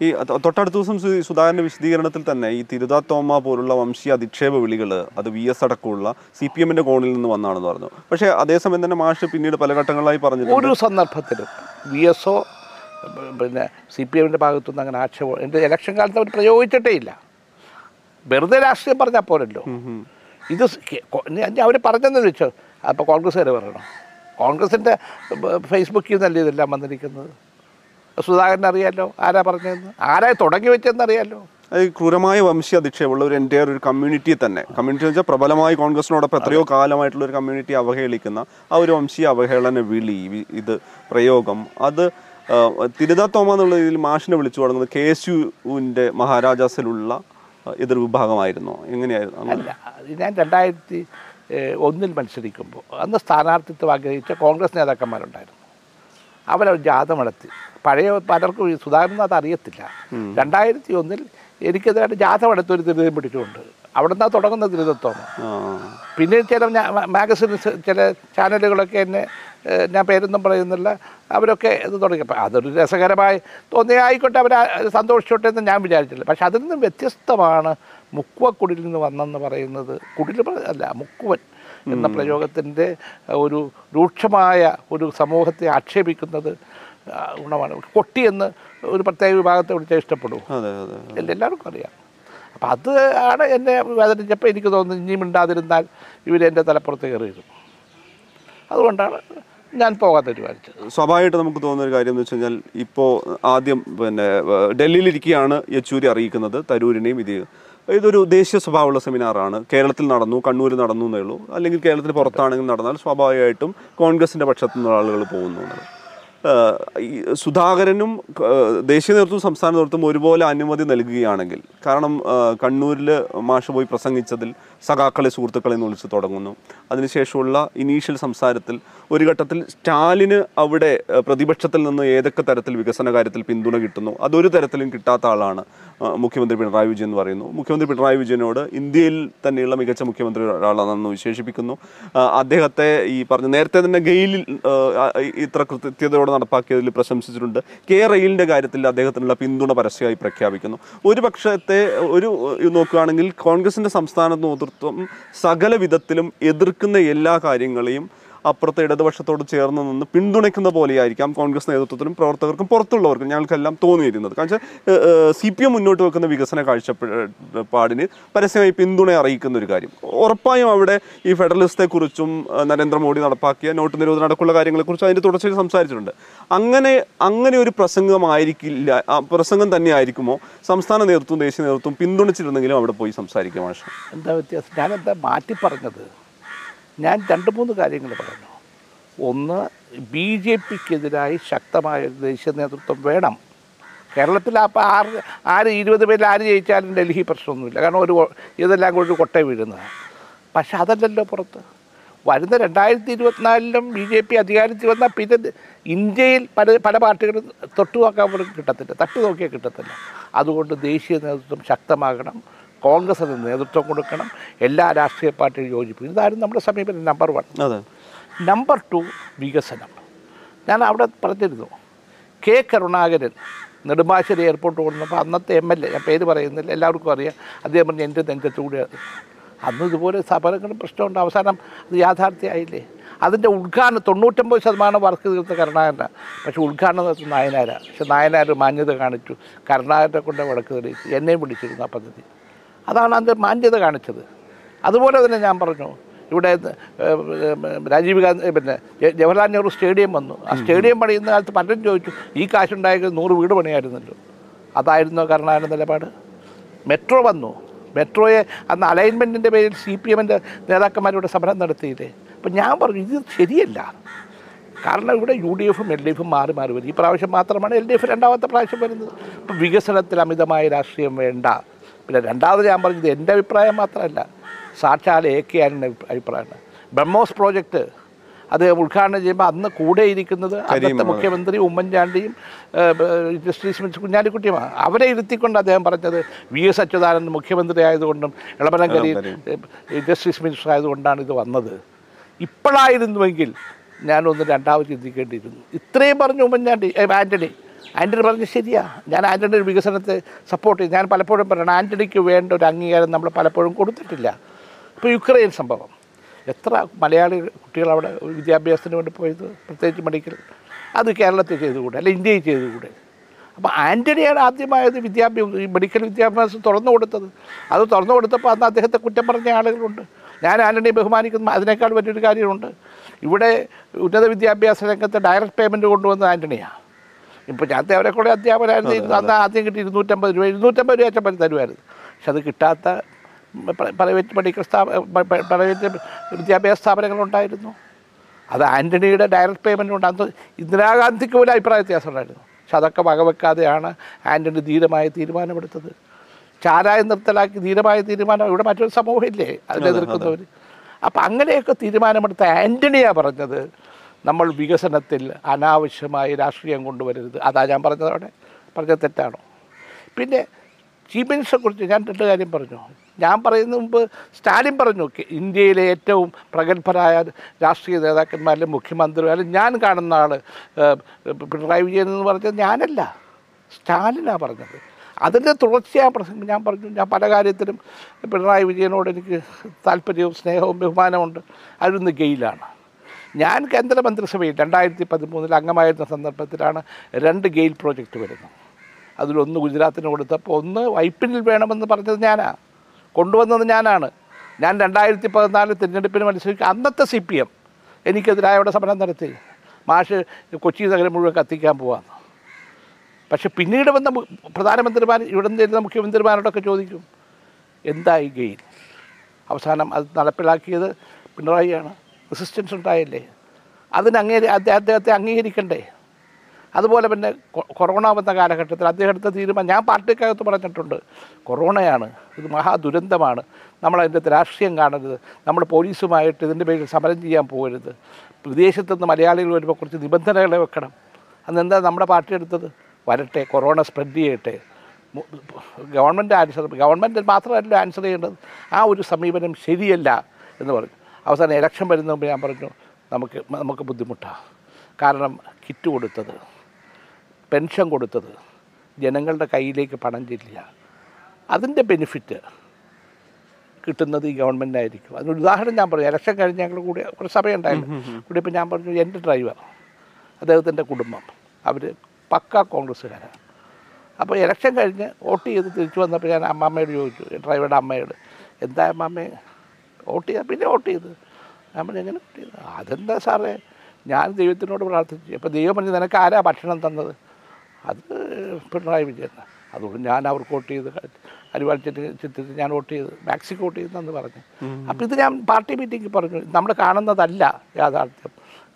ഈ തൊട്ടടുത്ത ദിവസം സുധാകരന്റെ വിശദീകരണത്തിൽ തന്നെ ഈ തിരുതാ തോമ പോലുള്ള വംശീയ അധിക്ഷേപ വിളികൾ അത് വി എസ് അടക്കമുള്ള സി പി എമ്മിന്റെ കോണിൽ നിന്ന് വന്നാണെന്ന് പറഞ്ഞു. പക്ഷേ അതേസമയം തന്നെ മാഷ് പിന്നീട് പല ഘട്ടങ്ങളായി പറഞ്ഞു ഒരു സന്ദർഭത്തിൽ വി എസ് ഒ പിന്നെ സി പി എമ്മിന്റെ ഭാഗത്തുനിന്ന് അങ്ങനെ ആക്ഷേപം എന്റെ ഇലക്ഷൻ കാലത്ത് അവർ പ്രയോഗിച്ചിട്ടേ ഇല്ല. വെറുതെ രാഷ്ട്രീയം പറഞ്ഞാൽ പോരല്ലോ. ഇത് അവർ പറഞ്ഞെന്ന് വെച്ചോ അപ്പോൾ കോൺഗ്രസ്സുകാർ പറയണം? കോൺഗ്രസിന്റെ ഫേസ്ബുക്കിൽ നിന്നല്ലേ ഇതെല്ലാം വന്നിരിക്കുന്നത്? സുധാകരൻ അറിയാലോ? ആരാ പറഞ്ഞതെന്ന്? ആരാ തുടങ്ങി വെച്ചതെന്ന് അറിയാലോ? അത് ക്രൂരമായ വംശീയ അധിക്ഷേപമുള്ള ഒരു എന്റെ ഒരു കമ്മ്യൂണിറ്റി തന്നെ. കമ്മ്യൂണിറ്റി എന്ന് വെച്ചാൽ പ്രബലമായി കോൺഗ്രസിനോടൊപ്പം എത്രയോ കാലമായിട്ടുള്ള ഒരു കമ്മ്യൂണിറ്റി അവഹേളിക്കുന്ന ആ ഒരു വംശീയ അവഹേളന വിളി ഇത് പ്രയോഗം. അത് തോമ എന്നുള്ള രീതിയിൽ മാഷിനെ വിളിച്ചു തുടങ്ങുന്നത് കെ എസ് യുവിന്റെ മഹാരാജാസിലുള്ള എതിർ വിഭാഗമായിരുന്നോ. എങ്ങനെയായിരുന്നു? അല്ല ഞാൻ രണ്ടായിരത്തി ഒന്നിൽ മത്സരിക്കുമ്പോൾ അന്ന് സ്ഥാനാർത്ഥിത്വം ആഗ്രഹിച്ച കോൺഗ്രസ് നേതാക്കന്മാരുണ്ടായിരുന്നു. അവരവർ ജാഥ നടത്തി. പഴയ പലർക്കും ഈ സുധാകരൻ അത് അറിയത്തില്ല. രണ്ടായിരത്തി ഒന്നിൽ എനിക്കെതിരായിട്ട് ജാഥ നടത്തി ഒരു ദുരിതം പിടിച്ചിട്ടുണ്ട്. അവിടെ നിന്നാണ് തുടങ്ങുന്ന ദുരിതത്വം പിന്നെ ചില മാഗസിൻ ചില ചാനലുകളൊക്കെ എന്നെ ഞാൻ പേരൊന്നും പറയുന്നില്ല. അവരൊക്കെ ഇത് തുടങ്ങി. അതൊരു രസകരമായി തോന്നിയ ആയിക്കോട്ടെ അവർ സന്തോഷിച്ചോട്ടെ എന്ന് ഞാൻ വിചാരിച്ചില്ല. പക്ഷെ അതിൽ നിന്നും വ്യത്യസ്തമാണ് മുക്കുവ കുടിൽ നിന്ന് വന്നെന്ന് പറയുന്നത്. കുടിൽ അല്ല മുക്കുവൻ. എന്ന പ്രയോഗത്തിന്റെ ഒരു രൂക്ഷമായ ഒരു സമൂഹത്തെ ആക്ഷേപിക്കുന്നത് ഗുണമാണ്. കൊട്ടി എന്ന് ഒരു പ്രത്യേക വിഭാഗത്തെ വിളിച്ചാൽ ഇഷ്ടപ്പെടും എല്ലാവർക്കും അറിയാം. അപ്പം അത് ആണ് എന്നെ വേദനിച്ചപ്പോൾ എനിക്ക് തോന്നുന്നു ഇനിയും മിണ്ടാതിരുന്നാൽ ഇവരെന്റെ തലപ്പുറത്ത് കയറിയിരുന്നു അതുകൊണ്ടാണ് ഞാൻ പോകാൻ തീരുമാനിച്ചത്. സ്വാഭാവികമായിട്ട് നമുക്ക് തോന്നുന്ന ഒരു കാര്യം എന്ന് വെച്ച് കഴിഞ്ഞാൽ ഇപ്പോൾ ആദ്യം പിന്നെ ഡൽഹിയിലിരിക്കുകയാണ് യെച്ചൂരി അറിയിക്കുന്നത് തരൂരിനെയും ഇത് ഇതൊരു ദേശീയ സ്വഭാവമുള്ള സെമിനാറാണ് കേരളത്തിൽ നടന്നു കണ്ണൂരിൽ നടന്നു എന്നേ ഉള്ളൂ അല്ലെങ്കിൽ കേരളത്തിന് പുറത്താണെങ്കിൽ നടന്നാൽ സ്വാഭാവികമായിട്ടും കോൺഗ്രസിന്റെ പക്ഷത്തു ആളുകൾ പോകുന്നു എന്നുള്ളത്. സുധാകരനും ദേശീയ നേതൃത്വം സംസ്ഥാന നേതൃത്വം ഒരുപോലെ അനുമതി നൽകുകയാണെങ്കിൽ കാരണം കണ്ണൂരിൽ മാഷ് പോയി പ്രസംഗിച്ചതിൽ സഖാക്കളെ സുഹൃത്തുക്കളെ എന്ന് വിളിച്ച് തുടങ്ങുന്നു. അതിനുശേഷമുള്ള ഇനീഷ്യൽ സംസാരത്തിൽ ഒരു ഘട്ടത്തിൽ സ്റ്റാലിന് അവിടെ പ്രതിപക്ഷത്തിൽ നിന്ന് ഏതൊക്കെ തരത്തിൽ വികസന കാര്യത്തിൽ പിന്തുണ കിട്ടുന്നു അതൊരു തരത്തിലും കിട്ടാത്ത ആളാണ് മുഖ്യമന്ത്രി പിണറായി വിജയൻ എന്ന് പറയുന്നു. മുഖ്യമന്ത്രി പിണറായി വിജയനോട് ഇന്ത്യയിൽ തന്നെയുള്ള മികച്ച മുഖ്യമന്ത്രി ഒരാളാണെന്ന് വിശേഷിപ്പിക്കുന്നു. അദ്ദേഹത്തെ ഈ പറഞ്ഞ നേരത്തെ തന്നെ ഗെയിലിൽ ഇത്ര കൃത്യതയോടെ നടപ്പാക്കിയതിൽ പ്രശംസിച്ചിട്ടുണ്ട്. കെ റെയിലിന്റെ കാര്യത്തിൽ അദ്ദേഹത്തിനുള്ള പിന്തുണ പരസ്യമായി പ്രഖ്യാപിക്കുന്നു. ഒരു പക്ഷത്തെ ഒരു നോക്കുകയാണെങ്കിൽ കോൺഗ്രസിന്റെ സംസ്ഥാന നേതൃത്വം സകല വിധത്തിലും എതിർക്കുന്ന എല്ലാ കാര്യങ്ങളെയും അപ്പുറത്തെ ഇടതുപക്ഷത്തോട് ചേർന്ന് നിന്ന് പിന്തുണയ്ക്കുന്ന പോലെയായിരിക്കാം കോൺഗ്രസ് നേതൃത്വത്തിനും പ്രവർത്തകർക്കും പുറത്തുള്ളവർക്കും ഞങ്ങൾക്കെല്ലാം തോന്നിയിരുന്നത്. കാരണം സി പി എം മുന്നോട്ട് വെക്കുന്ന വികസന കാഴ്ചപ്പാടിന് പരസ്യമായി പിന്തുണ അറിയിക്കുന്ന ഒരു കാര്യം. ഉറപ്പായും അവിടെ ഈ ഫെഡറലിസത്തെക്കുറിച്ചും നരേന്ദ്രമോദി നടപ്പാക്കിയ നോട്ട് നിരോധനം അടക്കമുള്ള കാര്യങ്ങളെക്കുറിച്ച് അതിന്റെ തുടർച്ചയിൽ സംസാരിച്ചിട്ടുണ്ട്. അങ്ങനെ അങ്ങനെ ഒരു പ്രസംഗമായിരിക്കില്ല പ്രസംഗം തന്നെ ആയിരിക്കുമോ? സംസ്ഥാന നേതൃത്വം ദേശീയ നേതൃത്വം പിന്തുണച്ചിരുന്നെങ്കിലും അവിടെ പോയി സംസാരിക്കുക എന്താ വ്യത്യാസം? ഞാനെന്താ മാറ്റി പറഞ്ഞത് ഞാൻ രണ്ട് മൂന്ന് കാര്യങ്ങൾ പറഞ്ഞു. ഒന്ന് ബി ജെ പിക്കെതിരായി ശക്തമായ ദേശീയ നേതൃത്വം വേണം. കേരളത്തിൽ അപ്പോൾ ആറ് ആര് ഇരുപത് പേരിൽ ആര് ജയിച്ചാലും ഡൽഹി പ്രശ്നമൊന്നുമില്ല. കാരണം ഒരു ഇതെല്ലാം കൂടി ഒരു കൊട്ട വീഴുന്നതാണ്. പക്ഷെ അതല്ലല്ലോ പുറത്ത്. വരുന്ന രണ്ടായിരത്തി ഇരുപത്തിനാലിലും ബി ജെ പി അധികാരത്തിൽ വന്നാൽ പിന്നെ ഇന്ത്യയിൽ പല പല പാർട്ടികളും തൊട്ടു നോക്കാൻ പോലും കിട്ടത്തില്ല. തട്ടു നോക്കിയാൽ കിട്ടത്തില്ല. അതുകൊണ്ട് ദേശീയ നേതൃത്വം ശക്തമാകണം. കോൺഗ്രസിന് നേതൃത്വം കൊടുക്കണം എല്ലാ രാഷ്ട്രീയ പാർട്ടിയും യോജിപ്പിക്കും ഇതായിരുന്നു നമ്മുടെ സമീപനം നമ്പർ വൺ നമ്പർ ടു വികസനം. ഞാൻ അവിടെ പറഞ്ഞിരുന്നു കെ കരുണാകരൻ നെടുമ്പാശ്ശേരി എയർപോർട്ട് കൊണ്ടുവന്നപ്പോൾ അന്നത്തെ എം എൽ എ ഞാൻ പേര് പറയുന്നില്ല എല്ലാവർക്കും അറിയാം. അദ്ദേഹം പറഞ്ഞ് എന്റെ നെഞ്ചത്തൂടെ അന്ന് ഇതുപോലെ സമരങ്ങളും പ്രശ്നമുണ്ട്. അവസാനം അത് യാഥാർത്ഥ്യമായില്ലേ? അതിന്റെ ഉദ്ഘാടനം തൊണ്ണൂറ്റൊമ്പത് ശതമാനം വർക്ക് തീർത്ത കരുണാകരനാണ് പക്ഷേ ഉദ്ഘാടനം നടത്തുന്ന നായനാരാണ് പക്ഷെ നായനാർ മാന്യത കാണിച്ചു. കരുണാകരനെ കൊണ്ട് വടക്ക് തെളിയിച്ചു. എന്നെയും വിളിച്ചിരുന്നു ആ പദ്ധതി. അതാണ് അതിന്റെ മാന്യത കാണിച്ചത്. അതുപോലെ തന്നെ ഞാൻ പറഞ്ഞു ഇവിടെ രാജീവ് ഗാന്ധി പിന്നെ ജവഹർലാൽ നെഹ്റു സ്റ്റേഡിയം വന്നു. ആ സ്റ്റേഡിയം പണിയുന്ന കാലത്ത് പലരും ചോദിച്ചു ഈ കാശുണ്ടായത് നൂറ് വീട് പണിയായിരുന്നല്ലോ. അതായിരുന്നു കരുണാകരൻ നിലപാട്. മെട്രോ വന്നു. മെട്രോയെ അന്ന് അലൈൻമെന്റിന്റെ പേരിൽ സി പി എമ്മിന്റെ നേതാക്കന്മാരിവിടെ സമരം നടത്തിയില്ലേ? അപ്പം ഞാൻ പറഞ്ഞു ഇത് ശരിയല്ല. കാരണം ഇവിടെ യു ഡി എഫും എൽ ഡി എഫും മാറി മാറി വരും. ഈ പ്രാവശ്യം മാത്രമാണ് എൽ ഡി എഫ് രണ്ടാമത്തെ പ്രാവശ്യം വരുന്നത്. ഇപ്പം വികസനത്തിൽ അമിതമായ രാഷ്ട്രീയം വേണ്ട. പിന്നെ രണ്ടാമത് ഞാൻ പറഞ്ഞത് എന്റെ അഭിപ്രായം മാത്രമല്ല സാക്ഷാൽ എ കെ ആനിന്റെ അഭിപ്രായമാണ്. ബ്രഹ്മോസ് പ്രോജക്റ്റ് അത് ഉദ്ഘാടനം ചെയ്യുമ്പോൾ അന്ന് കൂടെ ഇരിക്കുന്നത് അന്നത്തെ മുഖ്യമന്ത്രി ഉമ്മൻചാണ്ടിയും ജസ്റ്റിസ് മിസ് കുഞ്ഞാലിക്കുട്ടിയുമാണ്. അവരെ ഇരുത്തിക്കൊണ്ട് അദ്ദേഹം പറഞ്ഞത് വി എസ് അച്യുതാനന്ദൻ മുഖ്യമന്ത്രി ആയതുകൊണ്ടും ഇളമരം കരീം ജസ്റ്റിസ് മിനിസ്റ്റർ ആയതുകൊണ്ടാണ് ഇത് വന്നത്. ഇപ്പോഴായിരുന്നുവെങ്കിൽ ഞാനൊന്ന് രണ്ടാമത് ചിന്തിക്കേണ്ടിയിരുന്നു. ഇത്രയും പറഞ്ഞു ഉമ്മൻചാണ്ടി ആന്റണി ആന്റണി പറഞ്ഞ് ശരിയാ. ഞാൻ ആന്റണിയുടെ വികസനത്തെ സപ്പോർട്ട് ചെയ്യും ഞാൻ പലപ്പോഴും പറയണം ആന്റണിക്ക് വേണ്ട ഒരു അംഗീകാരം നമ്മൾ പലപ്പോഴും കൊടുത്തിട്ടില്ല. ഇപ്പോൾ യുക്രൈൻ സംഭവം. എത്ര മലയാളി കുട്ടികൾ അവിടെ വിദ്യാഭ്യാസത്തിന് വേണ്ടി പോയത്? പ്രത്യേകിച്ച് മെഡിക്കൽ അത് കേരളത്തിൽ ചെയ്തുകൂടെ? അല്ല ഇന്ത്യയിൽ ചെയ്തുകൂടെ? അപ്പോൾ ആന്റണിയാണ് ആദ്യമായത് വിദ്യാഭ്യാസം മെഡിക്കൽ വിദ്യാഭ്യാസം തുറന്നു കൊടുത്തത്. അത് തുറന്നു കൊടുത്തപ്പോൾ അന്ന് അദ്ദേഹത്തെ കുറ്റം പറഞ്ഞ ആളുകളുണ്ട്. ഞാൻ ആന്റണിയെ ബഹുമാനിക്കുന്നു. അതിനേക്കാൾ വലിയൊരു കാര്യമുണ്ട്. ഇവിടെ ഉന്നത വിദ്യാഭ്യാസ രംഗത്ത് ഡയറക്റ്റ് പേയ്മെന്റ് കൊണ്ടുവന്നത് ആന്റണിയാണ് ഇപ്പോൾ ഞാൻ അവരെ കൂടെ അധ്യാപകരായിരുന്നു അന്ന് ആദ്യം കിട്ടി ഇരുന്നൂറ്റമ്പത് രൂപ. ഇരുന്നൂറ്റമ്പത് രൂപ അച്ഛൻ തരുമായിരുന്നു. പക്ഷെ അത് കിട്ടാത്ത പ്ര- പ്രൈവറ്റ് മെഡിക്കൽ സ്ഥാപ പ- പ- പ്രൈവറ്റ് വിദ്യാഭ്യാസ സ്ഥാപനങ്ങളുണ്ടായിരുന്നു അത് ആന്റണിയുടെ ഡയറക്റ്റ് പേയ്മെന്റ് കൊണ്ട് അന്ന് ഇന്ദിരാഗാന്ധിക്ക് പോലും അഭിപ്രായ വ്യത്യാസം ഉണ്ടായിരുന്നു. പക്ഷെ അതൊക്കെ വകവെക്കാതെയാണ് ആന്റണി ധീരമായ തീരുമാനമെടുത്തത്. ചാരായം നിർത്തലാക്കി ധീരമായ തീരുമാനം ഇവിടെ മറ്റൊരു സമൂഹമില്ലേ? അതിനെതിർക്കുന്നവർ അപ്പം അങ്ങനെയൊക്കെ തീരുമാനമെടുത്ത ആന്റണിയാണ് പറഞ്ഞത്. നമ്മൾ വികസനത്തിൽ അനാവശ്യമായി രാഷ്ട്രീയം കൊണ്ടുവരരുത്. അതാ ഞാൻ പറഞ്ഞത് അവിടെ. പറഞ്ഞത് തെറ്റാണോ? പിന്നെ ചീഫ് മിനിസ്റ്ററെ കുറിച്ച് ഞാൻ രണ്ട് കാര്യം പറഞ്ഞു. ഞാൻ പറയുന്ന മുമ്പ് സ്റ്റാലിൻ പറഞ്ഞു ഇന്ത്യയിലെ ഏറ്റവും പ്രഗത്ഭരായ രാഷ്ട്രീയ നേതാക്കന്മാരിലും മുഖ്യമന്ത്രിമാരിലും ഞാൻ കാണുന്ന ആൾ പിണറായി വിജയൻ എന്ന് പറഞ്ഞത് ഞാനല്ല. സ്റ്റാലിനാണ് പറഞ്ഞത്. അതിന്റെ തുടർച്ചയായ പ്രസംഗം ഞാൻ പറഞ്ഞു. ഞാൻ പല കാര്യത്തിലും പിണറായി വിജയനോട് എനിക്ക് താല്പര്യവും സ്നേഹവും ബഹുമാനമുണ്ട് അതിലൊന്ന് ഗെയിലാണ്. ഞാൻ കേന്ദ്രമന്ത്രിസഭയിൽ രണ്ടായിരത്തി പതിമൂന്നിൽ അംഗമായിരുന്ന സന്ദർഭത്തിലാണ് രണ്ട് ഗെയിൽ പ്രോജക്റ്റ് വരുന്നത്. അതിലൊന്ന് ഗുജറാത്തിന് കൊടുത്തപ്പോൾ ഒന്ന് വൈപ്പിനിൽ വേണമെന്ന് പറഞ്ഞത് ഞാനാണ് കൊണ്ടുവന്നത് ഞാനാണ്. ഞാൻ രണ്ടായിരത്തി പതിനാല് തിരഞ്ഞെടുപ്പിന് മത്സരിക്കുക അന്നത്തെ സി പി എം എനിക്കെതിരായ അവിടെ സമരം നടത്തി. മാഷ് കൊച്ചി നഗരം മുഴുവൻ കത്തിക്കാൻ പോവാന്ന്. പക്ഷെ പിന്നീട് വന്ന പ്രധാനമന്ത്രിമാർ ഇവിടെ നിന്ന് മുഖ്യമന്ത്രിമാരോടൊക്കെ ചോദിക്കും എന്തായി ഗെയിൽ? അവസാനം അത് നടപ്പിലാക്കിയത് പിണറായിയാണ്. റെസിസ്റ്റൻസ് ഉണ്ടായില്ലേ? അതിന് അങ്ങേ അദ്ദേഹ- അദ്ദേഹത്തെ അംഗീകരിക്കണ്ടേ? അതുപോലെ പിന്നെ കൊറോണ വന്ന കാലഘട്ടത്തിൽ അദ്ദേഹം എടുത്ത തീരുമാനം ഞാൻ പാർട്ടിക്കകത്ത് പറഞ്ഞിട്ടുണ്ട്. കൊറോണയാണ്. ഇത് മഹാദുരന്തമാണ് നമ്മളതിന്റെ രാഷ്ട്രീയം കാണരുത്. നമ്മൾ പോലീസുമായിട്ട് ഇതിന്റെ പേരിൽ സമരം ചെയ്യാൻ പോകരുത്. വിദേശത്തുനിന്ന് മലയാളികൾ വരുമ്പോൾ കുറച്ച് നിബന്ധനകൾ വെക്കണം. അന്നെന്താ നമ്മുടെ പാർട്ടി എടുത്തത്? വരട്ടെ കൊറോണ സ്പ്രെഡ് ചെയ്യട്ടെ. ഗവൺമെന്റ് ആൻസർ ഗവൺമെന്റ് മാത്രമല്ല ആൻസർ ചെയ്യേണ്ടത്. ആ ഒരു സമീപനം ശരിയല്ല എന്ന് പറഞ്ഞു. അവസാനം ഇലക്ഷൻ വരുന്ന മുമ്പ് ഞാൻ പറഞ്ഞു നമുക്ക് നമുക്ക് ബുദ്ധിമുട്ടാണ് കാരണം കിറ്റ് കൊടുത്തത് പെൻഷൻ കൊടുത്തത് ജനങ്ങളുടെ കയ്യിലേക്ക് പണം ചെല്ലുക അതിന്റെ ബെനിഫിറ്റ് കിട്ടുന്നത് ഈ ഗവൺമെന്റായിരിക്കും അതിന് ഉദാഹരണം ഞാൻ പറഞ്ഞു ഇലക്ഷൻ കഴിഞ്ഞ് ഞങ്ങൾ കൂടി ഒരു സഭയുണ്ടായിരുന്നു കൂടി ഇപ്പോൾ ഞാൻ പറഞ്ഞു എന്റെ ഡ്രൈവർ അദ്ദേഹത്തിന്റെ കുടുംബം അവർ പക്ക കോൺഗ്രസ്സുകാരാണ് അപ്പോൾ ഇലക്ഷൻ കഴിഞ്ഞ് വോട്ട് ചെയ്ത് തിരിച്ചു വന്നപ്പോൾ ഞാൻ അമ്മാമ്മയോട് ചോദിച്ചു ഡ്രൈവറുടെ അമ്മയോട് എന്താ അമ്മമ്മേ? വോട്ട് ചെയ്താൽ പിന്നെ വോട്ട് ചെയ്ത്. ഞാൻ പറഞ്ഞു എങ്ങനെ വോട്ട് ചെയ്തു? അതെന്താ സാറേ? ഞാൻ ദൈവത്തിനോട് പ്രാർത്ഥിച്ചു. അപ്പോൾ ദൈവം പറഞ്ഞു നിനക്ക് ആരാ ഭക്ഷണം തന്നത്? അത് പിണറായി വിജയൻ അതുകൊണ്ട് ഞാൻ അവർക്ക് വോട്ട് ചെയ്ത് അരിവാൾ ചിത്രത്തിൽ ഞാൻ വോട്ട് ചെയ്ത് മാക്സിക്ക് വോട്ട് ചെയ്തെന്ന് പറഞ്ഞു. അപ്പോൾ ഇത് ഞാൻ പാർട്ടി മീറ്റിംഗിൽ പറഞ്ഞു. നമ്മൾ കാണുന്നതല്ല യാഥാർത്ഥ്യം.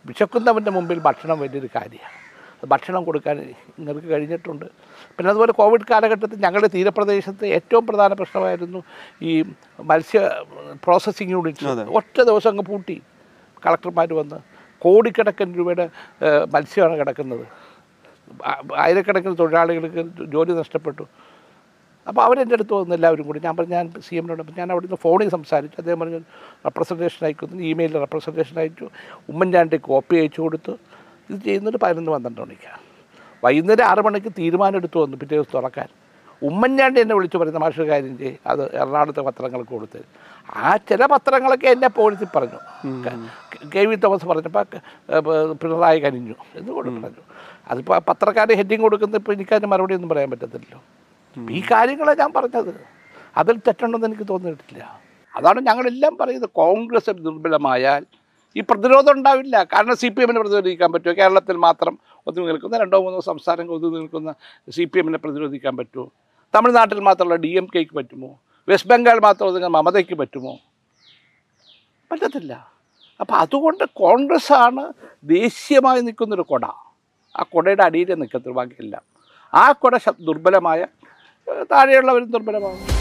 വിശക്കുന്നവന്റെ മുമ്പിൽ ഭക്ഷണം വലിയൊരു കാര്യമാണ്. ഭക്ഷണം കൊടുക്കാൻ ഇങ്ങൾക്ക് കഴിഞ്ഞിട്ടുണ്ട്. പിന്നെ അതുപോലെ കോവിഡ് കാലഘട്ടത്തിൽ ഞങ്ങളുടെ തീരപ്രദേശത്ത് ഏറ്റവും പ്രധാന പ്രശ്നമായിരുന്നു ഈ മത്സ്യ പ്രോസസ്സിംഗ് യൂണിറ്റ് ഒറ്റ ദിവസം അങ്ങ് പൂട്ടി കളക്ടർമാർ വന്ന്. കോടിക്കണക്കിന് രൂപയുടെ മത്സ്യമാണ് കിടക്കുന്നത്. ആയിരക്കണക്കിന് തൊഴിലാളികൾക്ക് ജോലി നഷ്ടപ്പെട്ടു. അപ്പോൾ അവരെന്റെ അടുത്ത് വന്നു എല്ലാവരും കൂടി ഞാൻ പറഞ്ഞു ഞാൻ സി എമ്മിനോട് ഞാൻ അവിടുന്ന് ഫോണിൽ സംസാരിച്ചു. അദ്ദേഹം പറഞ്ഞു റെപ്രസെന്റേഷൻ അയക്കുന്നു. ഇമെയിലിൽ റെപ്രസെന്റേഷൻ അയച്ചു. ഉമ്മൻചാണ്ടി കോപ്പി അയച്ചു കൊടുത്തു. ഇത് ചെയ്യുന്നത് പതിനൊന്ന് പന്ത്രണ്ട് മണിക്കാണ് വൈകുന്നേരം ആറ് മണിക്ക് തീരുമാനം എടുത്തു വന്നു പിറ്റേ ദിവസം തുറക്കാൻ. ഉമ്മൻചാണ്ടി എന്നെ വിളിച്ചു പറയുന്ന മാഷ കാര്യം ചെയ്യും അത് എറണാകുളത്തെ പത്രങ്ങൾക്ക് കൊടുത്ത്. ആ ചില പത്രങ്ങളൊക്കെ എന്നെ പോളിസി പറഞ്ഞു. ക- വി തോമസ് പറഞ്ഞപ്പോൾ പിണറായി കനിഞ്ഞു. എന്ന് പറഞ്ഞു. അതിപ്പോൾ ആ പത്രക്കാരെ ഹെഡിങ് കൊടുക്കുന്ന ഇപ്പോൾ എനിക്കതിന് മറുപടി ഒന്നും പറയാൻ പറ്റത്തില്ലല്ലോ. ഈ കാര്യങ്ങളാണ് ഞാൻ പറഞ്ഞത്. അതിൽ തെറ്റുണ്ടെന്ന് എനിക്ക് തോന്നിയിട്ടില്ല. അതാണ് ഞങ്ങളെല്ലാം പറയുന്നത്. കോൺഗ്രസ് ദുർബലമായാൽ ഈ പ്രതിരോധം ഉണ്ടാവില്ല. കാരണം സി പി എമ്മിനെ പ്രതിരോധിക്കാൻ പറ്റുമോ? കേരളത്തിൽ മാത്രം ഒതുങ്ങി നിൽക്കുന്ന രണ്ടോ മൂന്നോ സംസ്ഥാനങ്ങൾ ഒതുങ്ങി നിൽക്കുന്ന സി പി എമ്മിനെ പ്രതിരോധിക്കാൻ പറ്റുമോ? തമിഴ്നാട്ടിൽ മാത്രമുള്ള ഡി എം കെക്ക് പറ്റുമോ? വെസ്റ്റ് ബംഗാൾ മാത്രം ഒതുങ്ങുന്ന മമതയ്ക്ക് പറ്റുമോ? പറ്റത്തില്ല. അപ്പോൾ അതുകൊണ്ട് കോൺഗ്രസ് ആണ് ദേശീയമായി നിൽക്കുന്നൊരു കൊട. ആ കൊടയുടെ അടിയിലെ നിൽക്കത്തുള്ളൂ ബാക്കിയെല്ലാം. ആ കൊട ദുർബലമായ താഴെയുള്ളവരും ദുർബലമാകും